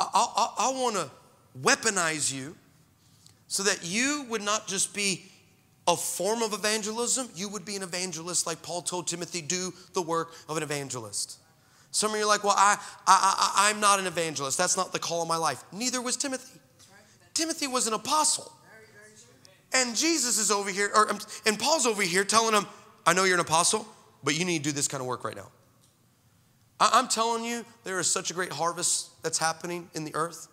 I, I, I want to weaponize you so that you would not just be a form of evangelism, you would be an evangelist like Paul told Timothy, do the work of an evangelist. Some of you are like, well, I, I, I, I'm not an evangelist. That's not the call of my life. Neither was Timothy. Timothy was an apostle. And Jesus is over here, or, um, and Paul's over here telling him, I know you're an apostle, but you need to do this kind of work right now. I'm telling you, there is such a great harvest that's happening in the earth.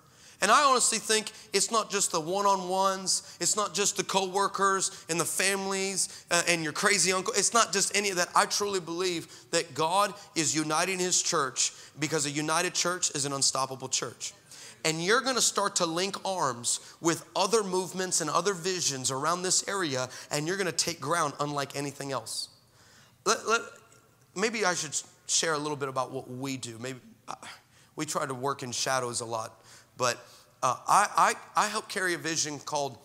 And I honestly think it's not just the one on ones, it's not just the co workers and the families uh, and your crazy uncle. It's not just any of that. I truly believe that God is uniting His church because a united church is an unstoppable church and you're going to start to link arms with other movements and other visions around this area, and you're going to take ground unlike anything else. Let, let, maybe I should share a little bit about what we do. Maybe uh, we try to work in shadows a lot, but uh, I, I, I help carry a vision called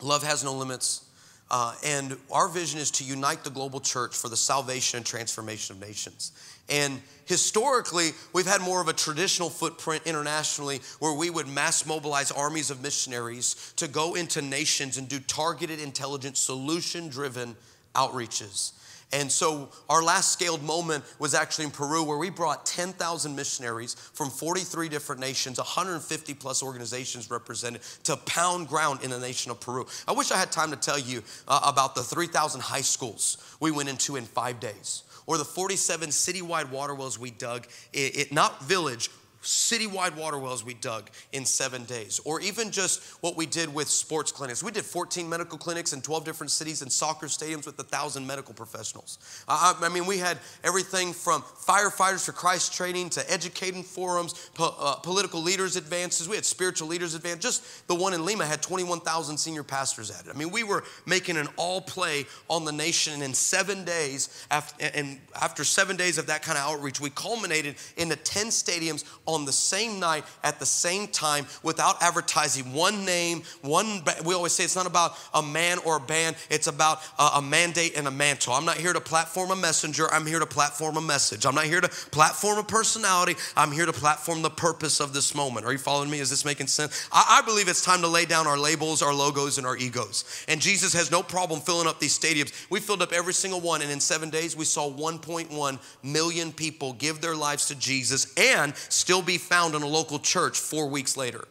Love Has No Limits. Uh, and our vision is to unite the global church for the salvation and transformation of nations. And historically, we've had more of a traditional footprint internationally where we would mass mobilize armies of missionaries to go into nations and do targeted, intelligent, solution driven outreaches. And so our last scaled moment was actually in Peru, where we brought 10,000 missionaries from 43 different nations, 150 plus organizations represented, to pound ground in the nation of Peru. I wish I had time to tell you uh, about the 3,000 high schools we went into in five days or the 47 citywide water wells we dug, it, it, not village, citywide water wells we dug in seven days, or even just what we did with sports clinics. We did 14 medical clinics in 12 different cities and soccer stadiums with 1,000 medical professionals. I, I mean, we had everything from firefighters for Christ training to educating forums, po- uh, political leaders advances. We had spiritual leaders advance. Just the one in Lima had 21,000 senior pastors at it. I mean, we were making an all play on the nation, and in seven days, after, and after seven days of that kind of outreach, we culminated into 10 stadiums on the same night at the same time without advertising one name, one. We always say it's not about a man or a band, it's about a, a mandate and a mantle. I'm not here to platform a messenger, I'm here to platform a message. I'm not here to platform a personality, I'm here to platform the purpose of this moment. Are you following me? Is this making sense? I, I believe it's time to lay down our labels, our logos, and our egos. And Jesus has no problem filling up these stadiums. We filled up every single one, and in seven days, we saw 1.1 million people give their lives to Jesus and still be found in a local church four weeks later.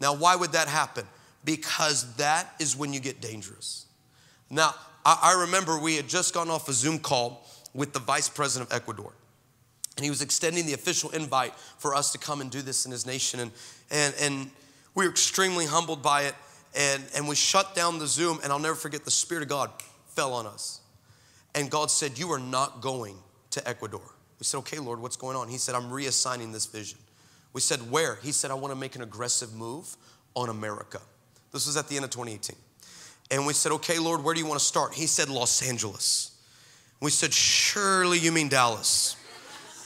Now, why would that happen? Because that is when you get dangerous. Now, I, remember we had just gone off a Zoom call with the vice president of Ecuador. And he was extending the official invite for us to come and do this in his nation. And, and, and we were extremely humbled by it. And, and we shut down the Zoom, and I'll never forget the Spirit of God fell on us. And God said, You are not going to Ecuador. We said, Okay, Lord, what's going on? He said, I'm reassigning this vision. We said, Where? He said, I want to make an aggressive move on America. This was at the end of 2018. And we said, Okay, Lord, where do you want to start? He said, Los Angeles. We said, Surely you mean Dallas.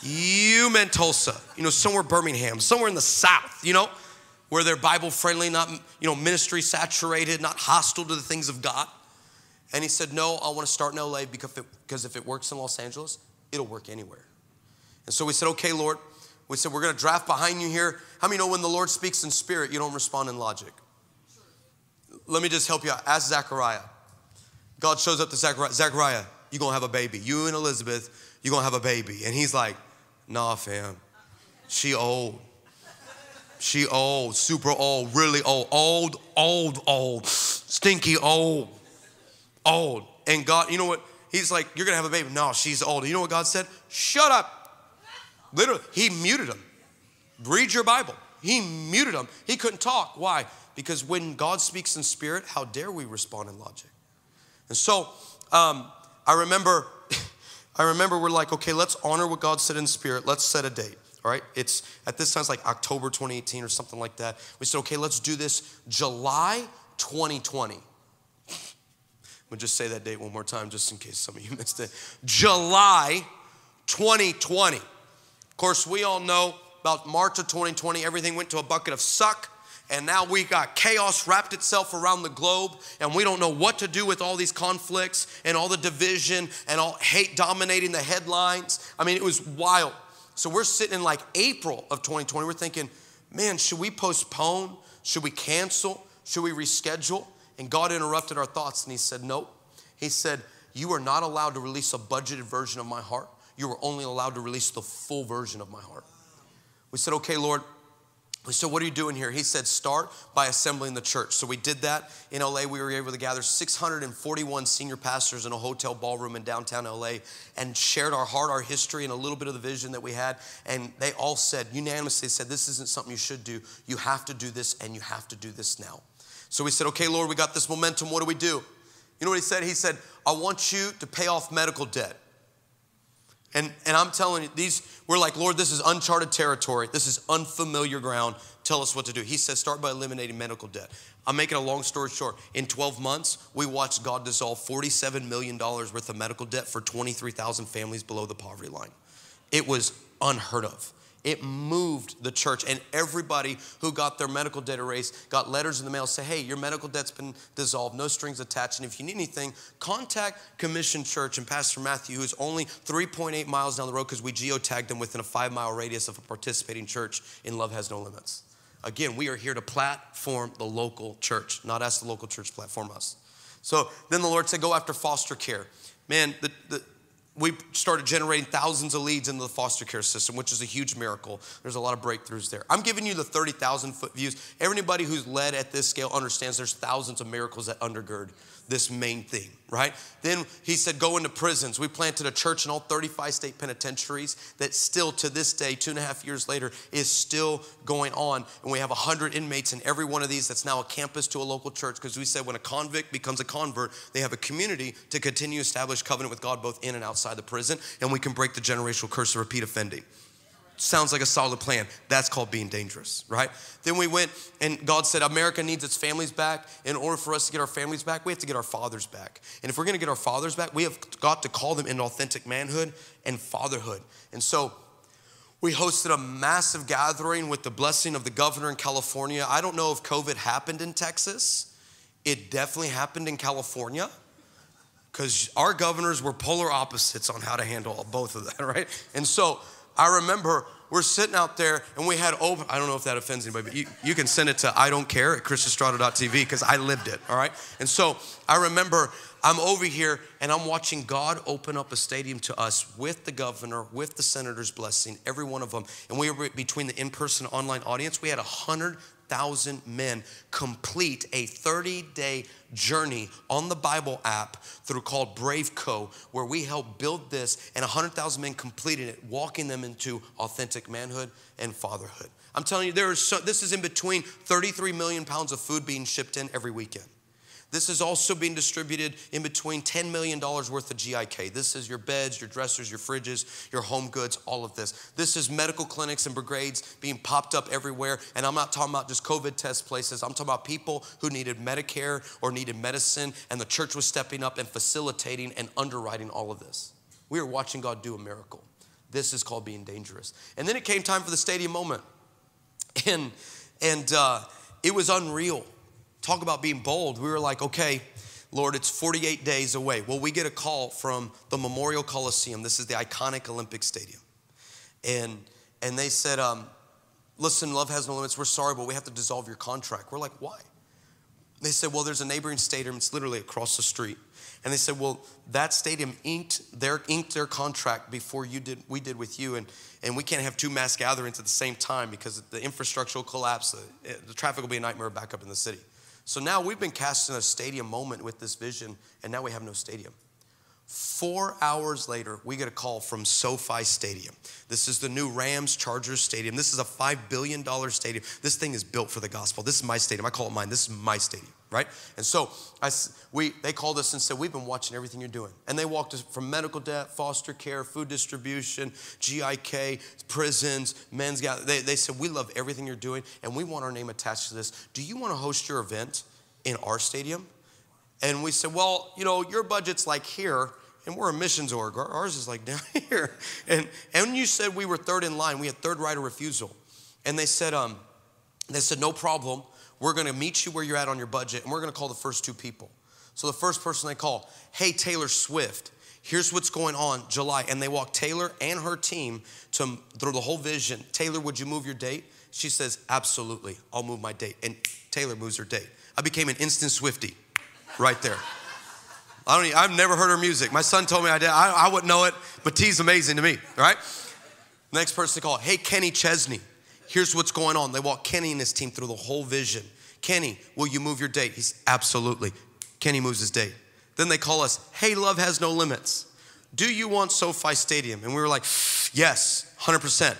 You meant Tulsa, you know, somewhere Birmingham, somewhere in the South, you know, where they're Bible friendly, not, you know, ministry saturated, not hostile to the things of God. And he said, No, I want to start in LA because, it, because if it works in Los Angeles, it'll work anywhere. And so we said, Okay, Lord. We said, We're going to draft behind you here. How many know when the Lord speaks in spirit, you don't respond in logic? Let me just help you out. Ask Zechariah. God shows up to Zechariah. Zechariah, you're going to have a baby. You and Elizabeth, you're going to have a baby. And he's like, Nah, fam. She old. She old, super old, really old, old, old, old, stinky old old. And God, you know what? He's like, You're gonna have a baby. No, she's old. You know what God said? Shut up. Literally, he muted him. Read your Bible. He muted him. He couldn't talk. Why? Because when God speaks in spirit, how dare we respond in logic? And so um, I remember, *laughs* I remember we're like, okay, let's honor what God said in spirit. Let's set a date. All right, it's at this time it's like October 2018 or something like that. We said, okay, let's do this July 2020 I'm gonna just say that date one more time just in case some of you *laughs* missed it. July 2020. Of course, we all know about March of 2020, everything went to a bucket of suck. And now we got chaos wrapped itself around the globe, and we don't know what to do with all these conflicts and all the division and all hate dominating the headlines. I mean, it was wild. So we're sitting in like April of 2020. We're thinking, man, should we postpone? Should we cancel? Should we reschedule? And God interrupted our thoughts and He said, Nope. He said, You are not allowed to release a budgeted version of my heart. You were only allowed to release the full version of my heart. We said, Okay, Lord. We said, What are you doing here? He said, Start by assembling the church. So we did that in LA. We were able to gather 641 senior pastors in a hotel ballroom in downtown LA and shared our heart, our history, and a little bit of the vision that we had. And they all said, unanimously said, This isn't something you should do. You have to do this, and you have to do this now. So we said, okay, Lord, we got this momentum. What do we do? You know what he said? He said, I want you to pay off medical debt. And, and I'm telling you, these, we're like, Lord, this is uncharted territory. This is unfamiliar ground. Tell us what to do. He said, start by eliminating medical debt. I'm making a long story short. In 12 months, we watched God dissolve $47 million worth of medical debt for 23,000 families below the poverty line. It was unheard of. It moved the church, and everybody who got their medical debt erased got letters in the mail say, "Hey, your medical debt's been dissolved, no strings attached, and if you need anything, contact Commission Church and Pastor Matthew, who's only 3.8 miles down the road because we geotagged them within a five-mile radius of a participating church in Love Has No Limits." Again, we are here to platform the local church, not ask the local church platform us. So then the Lord said, "Go after foster care." Man, the, the we started generating thousands of leads into the foster care system, which is a huge miracle. There's a lot of breakthroughs there. I'm giving you the 30,000 foot views. Everybody who's led at this scale understands there's thousands of miracles that undergird this main thing, right? Then he said, go into prisons. We planted a church in all 35 state penitentiaries that still to this day, two and a half years later, is still going on. And we have 100 inmates in every one of these that's now a campus to a local church because we said when a convict becomes a convert, they have a community to continue to establish covenant with God both in and outside the prison, and we can break the generational curse of repeat offending. Sounds like a solid plan. That's called being dangerous, right? Then we went and God said, America needs its families back. In order for us to get our families back, we have to get our fathers back. And if we're gonna get our fathers back, we have got to call them into authentic manhood and fatherhood. And so We hosted a massive gathering with the blessing of the governor in California. I don't know if COVID happened in Texas. It definitely happened in California because our governors were polar opposites on how to handle both of that, *laughs* right? And so I remember we're sitting out there and we had open, I don't know if that offends anybody, but you, you can send it to I don't care at chrisestrada.tv because I lived it, all right? And so I remember I'm over here and I'm watching God open up a stadium to us with the governor, with the senator's blessing, every one of them. And we were between the in person online audience, we had 100,000 men complete a 30 day journey on the Bible app through called Braveco, where we helped build this and 100,000 men completed it, walking them into authentic manhood and fatherhood. I'm telling you, there is so, this is in between 33 million pounds of food being shipped in every weekend. This is also being distributed in between $10 million worth of GIK. This is your beds, your dressers, your fridges, your home goods, all of this. This is medical clinics and brigades being popped up everywhere. And I'm not talking about just COVID test places. I'm talking about people who needed Medicare or needed medicine, and the church was stepping up and facilitating and underwriting all of this. We are watching God do a miracle. This is called being dangerous. And then it came time for the stadium moment. And, and uh, it was unreal talk about being bold. We were like, okay, Lord, it's 48 days away. Well, we get a call from the Memorial Coliseum. This is the iconic Olympic Stadium. And, and they said, um, listen, love has no limits. We're sorry, but we have to dissolve your contract. We're like, why? They said, well, there's a neighboring stadium. It's literally across the street. And they said, well, that stadium inked their, inked their contract before you did, we did with you. And, and we can't have two mass gatherings at the same time because the infrastructure will collapse. The, the traffic will be a nightmare back up in the city. So now we've been cast in a stadium moment with this vision, and now we have no stadium. Four hours later, we get a call from SoFi Stadium. This is the new Rams Chargers Stadium. This is a $5 billion stadium. This thing is built for the gospel. This is my stadium. I call it mine. This is my stadium, right? And so I, we, they called us and said, We've been watching everything you're doing. And they walked us from medical debt, foster care, food distribution, GIK, prisons, men's gathering. They, they said, We love everything you're doing, and we want our name attached to this. Do you want to host your event in our stadium? And we said, well, you know, your budget's like here, and we're a missions org. Ours is like *laughs* down here. And, and you said we were third in line, we had third right of refusal. And they said, um, they said, no problem. We're going to meet you where you're at on your budget, and we're going to call the first two people. So the first person they call, hey, Taylor Swift, here's what's going on July. And they walk Taylor and her team to, through the whole vision. Taylor, would you move your date? She says, absolutely, I'll move my date. And Taylor moves her date. I became an instant Swiftie right there. I don't. Even, I've never heard her music. My son told me I did. I, I wouldn't know it, but T's amazing to me. Right. Next person to call. Hey, Kenny Chesney. Here's what's going on. They walk Kenny and his team through the whole vision. Kenny, will you move your date? He's absolutely. Kenny moves his date. Then they call us. Hey, love has no limits. Do you want SoFi Stadium? And we were like, yes, 100%.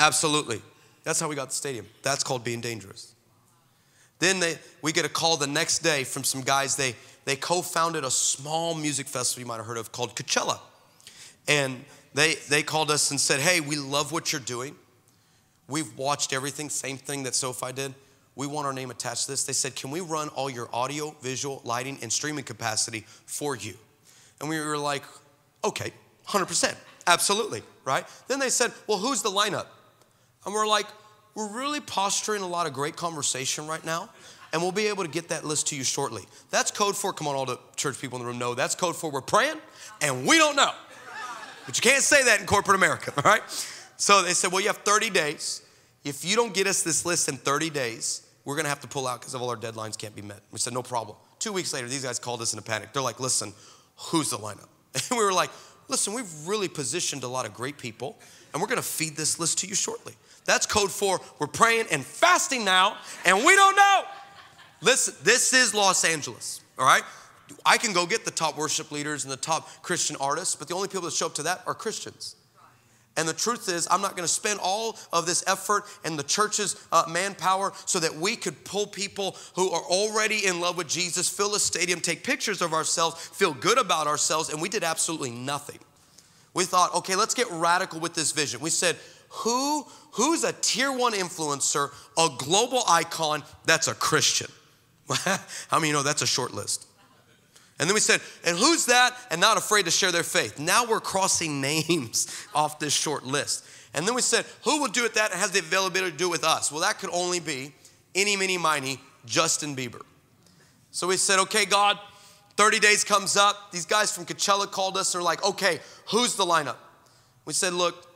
Absolutely. That's how we got the stadium. That's called being dangerous. Then they, we get a call the next day from some guys. They, they co founded a small music festival you might have heard of called Coachella. And they, they called us and said, Hey, we love what you're doing. We've watched everything, same thing that SoFi did. We want our name attached to this. They said, Can we run all your audio, visual, lighting, and streaming capacity for you? And we were like, Okay, 100%, absolutely, right? Then they said, Well, who's the lineup? And we're like, we're really posturing a lot of great conversation right now, and we'll be able to get that list to you shortly. That's code for, come on, all the church people in the room know, that's code for we're praying and we don't know. But you can't say that in corporate America, all right? So they said, well, you have 30 days. If you don't get us this list in 30 days, we're gonna have to pull out because of all our deadlines can't be met. We said, no problem. Two weeks later, these guys called us in a panic. They're like, listen, who's the lineup? *laughs* And we were like, listen, we've really positioned a lot of great people, and we're gonna feed this list to you shortly. That's code for we're praying and fasting now, and we don't know. Listen, this is Los Angeles, all right? I can go get the top worship leaders and the top Christian artists, but the only people that show up to that are Christians. And the truth is, I'm not going to spend all of this effort and the church's uh, manpower so that we could pull people who are already in love with Jesus, fill a stadium, take pictures of ourselves, feel good about ourselves, and we did absolutely nothing. We thought, okay, let's get radical with this vision. We said, who who's a tier one influencer, a global icon that's a Christian? *laughs* How many you know that's a short list? And then we said, and who's that and not afraid to share their faith? Now we're crossing *laughs* names off this short list. And then we said, who will do it that has the availability to do it with us? Well, that could only be any, mini, miny, Justin Bieber. So we said, okay, God, 30 days comes up. These guys from Coachella called us. They're like, okay, who's the lineup? We said, look,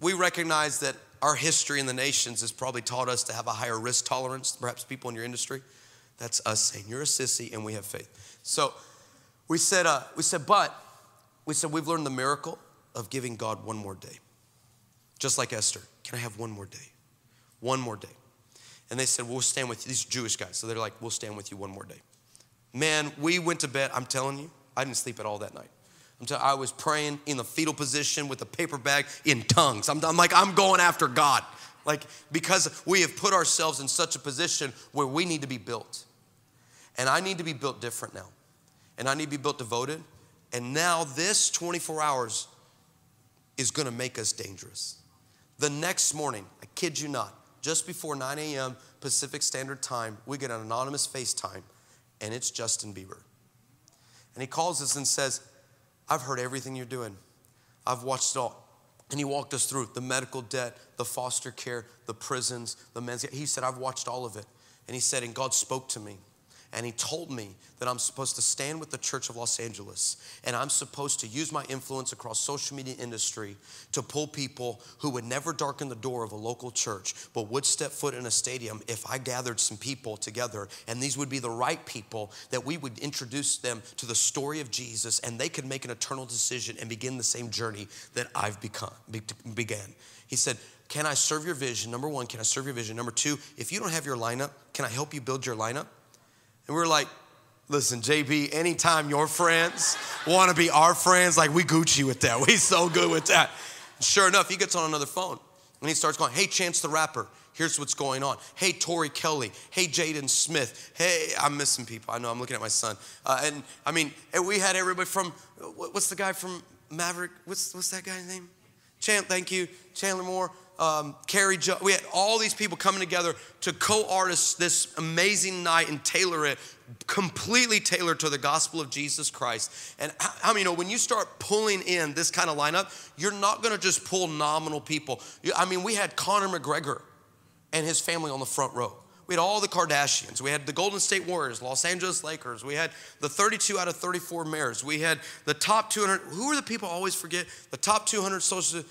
we recognize that our history in the nations has probably taught us to have a higher risk tolerance, perhaps people in your industry. That's us saying, you're a sissy and we have faith. So we said, uh, we said, but we said, we've learned the miracle of giving God one more day. Just like Esther, can I have one more day? One more day. And they said, we'll stand with you. These Jewish guys. So they're like, we'll stand with you one more day. Man, we went to bed. I'm telling you, I didn't sleep at all that night. I'm I was praying in the fetal position with a paper bag in tongues. I'm, I'm like, I'm going after God. Like, because we have put ourselves in such a position where we need to be built. And I need to be built different now. And I need to be built devoted. And now this 24 hours is gonna make us dangerous. The next morning, I kid you not, just before 9 a.m. Pacific Standard Time, we get an anonymous FaceTime, and it's Justin Bieber. And he calls us and says, I've heard everything you're doing. I've watched it all. And he walked us through the medical debt, the foster care, the prisons, the men's. He said, I've watched all of it. And he said, and God spoke to me and he told me that I'm supposed to stand with the Church of Los Angeles and I'm supposed to use my influence across social media industry to pull people who would never darken the door of a local church but would step foot in a stadium if I gathered some people together and these would be the right people that we would introduce them to the story of Jesus and they could make an eternal decision and begin the same journey that I've become began. He said, "Can I serve your vision? Number 1, can I serve your vision? Number 2, if you don't have your lineup, can I help you build your lineup?" And we are like, listen, JB, anytime your friends want to be our friends, like we Gucci with that. *laughs* We so good with that. Sure enough, he gets on another phone and he starts going, hey, Chance the Rapper, here's what's going on. Hey, Tori Kelly. Hey, Jaden Smith. Hey, I'm missing people. I know, I'm looking at my son. Uh, and I mean, we had everybody from, what's the guy from Maverick? What's, what's that guy's name? Chan, thank you. Chandler Moore um, Carrie jo- we had all these people coming together to co-artist this amazing night and tailor it completely tailored to the gospel of Jesus Christ. And I mean, you know, when you start pulling in this kind of lineup, you're not going to just pull nominal people. I mean, we had Conor McGregor and his family on the front row. We had all the Kardashians. We had the Golden State Warriors, Los Angeles Lakers. We had the 32 out of 34 mayors. We had the top 200. Who are the people I always forget? The top 200 social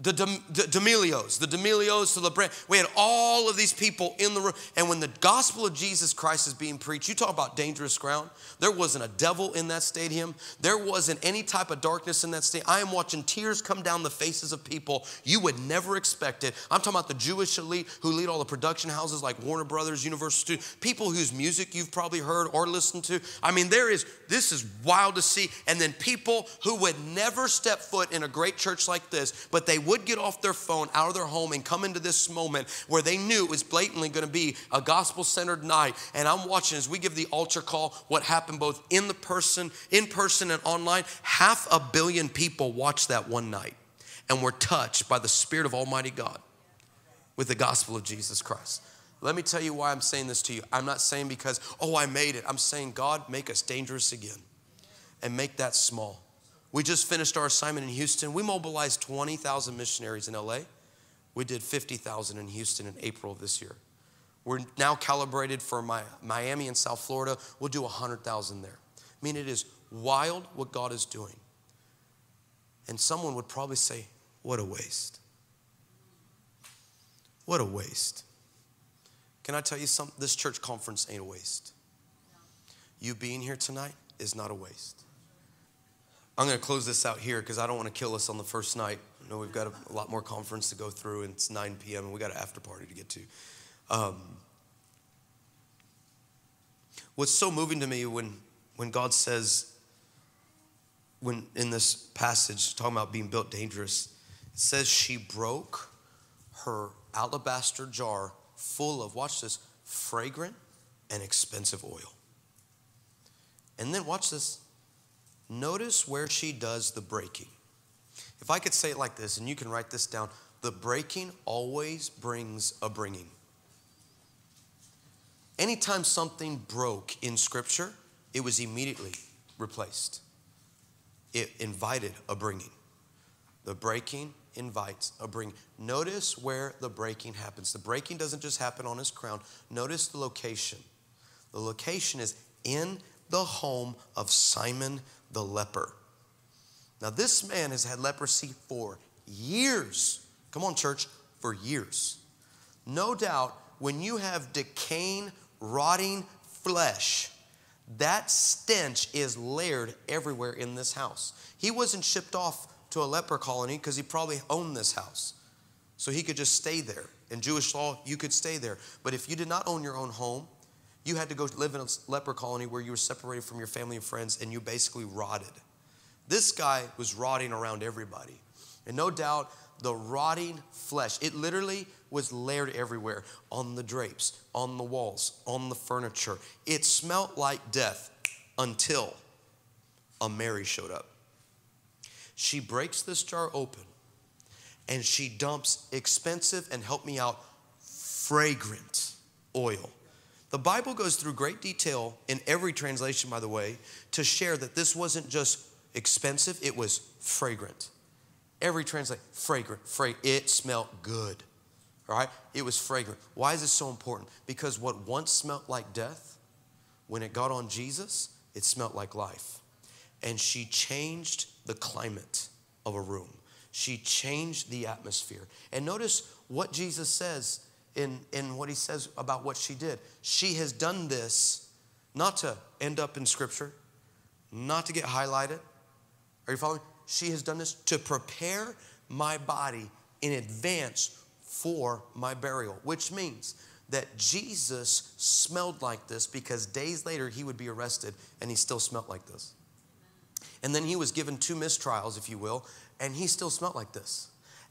the, D'Amelios, the D'Amelios to the brand. We had all of these people in the room. And when the gospel of Jesus Christ is being preached, you talk about dangerous ground. There wasn't a devil in that stadium. There wasn't any type of darkness in that stadium. I am watching tears come down the faces of people you would never expect it. I'm talking about the Jewish elite who lead all the production houses like Warner Brothers, Universal people whose music you've probably heard or listened to. I mean, there is, this is wild to see. And then people who would never step foot in a great church like this, but they would get off their phone, out of their home, and come into this moment where they knew it was blatantly going to be a gospel centered night. And I'm watching as we give the altar call what happened both in the person, in person, and online. Half a billion people watched that one night and were touched by the Spirit of Almighty God with the gospel of Jesus Christ. Let me tell you why I'm saying this to you. I'm not saying because, oh, I made it. I'm saying, God, make us dangerous again and make that small. We just finished our assignment in Houston. We mobilized 20,000 missionaries in LA. We did 50,000 in Houston in April of this year. We're now calibrated for Miami and South Florida. We'll do 100,000 there. I mean, it is wild what God is doing. And someone would probably say, What a waste. What a waste. Can I tell you something? This church conference ain't a waste. You being here tonight is not a waste. I'm going to close this out here because I don't want to kill us on the first night. I know we've got a, a, lot more conference to go through, and it's 9 p.m., and we got an after party to get to. Um, what's so moving to me when, when God says, when in this passage, talking about being built dangerous, it says she broke her alabaster jar full of, watch this, fragrant and expensive oil. And then watch this Notice where she does the breaking. If I could say it like this, and you can write this down the breaking always brings a bringing. Anytime something broke in Scripture, it was immediately replaced. It invited a bringing. The breaking invites a bring. Notice where the breaking happens. The breaking doesn't just happen on his crown. Notice the location. The location is in the home of Simon the leper. Now, this man has had leprosy for years. Come on, church, for years. No doubt, when you have decaying, rotting flesh, that stench is layered everywhere in this house. He wasn't shipped off to a leper colony because he probably owned this house. So he could just stay there. In Jewish law, you could stay there. But if you did not own your own home, you had to go live in a leper colony where you were separated from your family and friends and you basically rotted. This guy was rotting around everybody. And no doubt, the rotting flesh, it literally was layered everywhere on the drapes, on the walls, on the furniture. It smelt like death until a Mary showed up. She breaks this jar open and she dumps expensive and help me out fragrant oil. The Bible goes through great detail in every translation, by the way, to share that this wasn't just expensive, it was fragrant. Every translation, fragrant, fragrant. It smelled good. right? It was fragrant. Why is this so important? Because what once smelled like death, when it got on Jesus, it smelled like life. And she changed the climate of a room. She changed the atmosphere. And notice what Jesus says in, in what he says about what she did. She has done this not to end up in scripture, not to get highlighted. Are you following? She has done this to prepare my body in advance for my burial, which means that Jesus smelled like this because days later he would be arrested and he still smelled like this. And then he was given two mistrials, if you will, and he still smelled like this.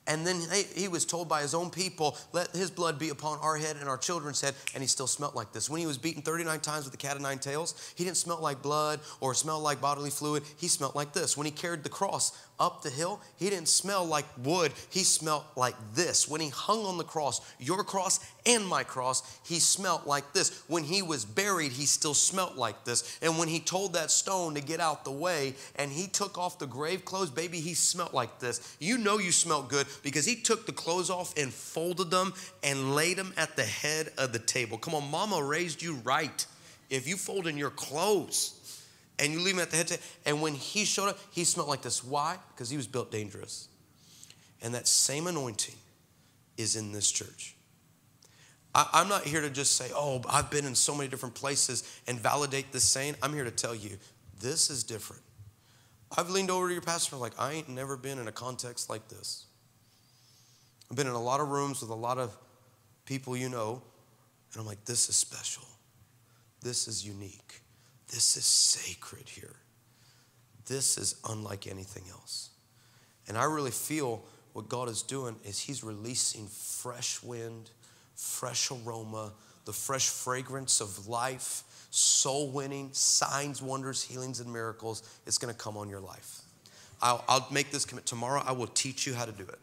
And then he was told by his own people, let his blood be upon our head and our children's head, and he still smelled like this. When he was beaten 39 times with the cat of nine tails, he didn't smell like blood or smell like bodily fluid. He smelled like this. When he carried the cross up the hill, he didn't smell like wood. He smelled like this. When he hung on the cross, your cross and my cross, he smelled like this. When he was buried, he still smelled like this. And when he told that stone to get out the way and he took off the grave clothes, baby, he smelled like this. You know you smelled good because he took the clothes off and folded them and laid them at the head of the table. Come on, mama raised you right. If you fold in your clothes, and you leave him at the head. And when he showed up, he smelled like this. Why? Because he was built dangerous. And that same anointing is in this church. I, am not here to just say, oh, I've been in so many different places and validate the saying. I'm here to tell you, this is different. I've leaned over to your pastor like, I ain't never been in a context like this. I've been in a lot of rooms with a lot of people you know, and I'm like, this is special. This is unique. This is sacred here. This is unlike anything else. And I really feel what God is doing is He's releasing fresh wind, fresh aroma, the fresh fragrance of life, soul winning, signs, wonders, healings, and miracles. It's going to come on your life. I'll, I'll make this commit. Tomorrow, I will teach you how to do it.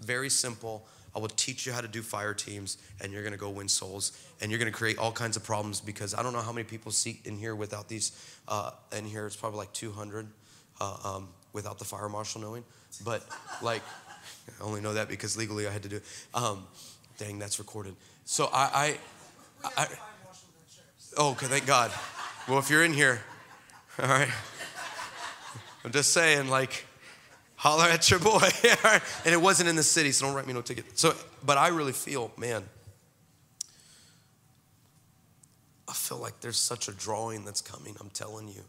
Very simple. I will teach you how to do fire teams, and you're gonna go win souls, and you're gonna create all kinds of problems because I don't know how many people see in here without these. Uh, in here, it's probably like 200 uh, um, without the fire marshal knowing. But like, *laughs* I only know that because legally I had to do. It. Um, dang, that's recorded. So I, I, I, I oh, okay, thank God. Well, if you're in here, all right. I'm just saying, like holler at your boy. *laughs* and it wasn't in the city, so don't write me no ticket. So, but I really feel, man, I feel like there's such a drawing that's coming, I'm telling you.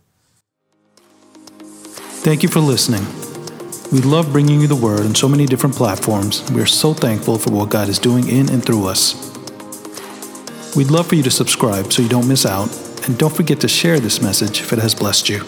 Thank you for listening. We love bringing you the word on so many different platforms. We are so thankful for what God is doing in and through us. We'd love for you to subscribe so you don't miss out, and don't forget to share this message if it has blessed you.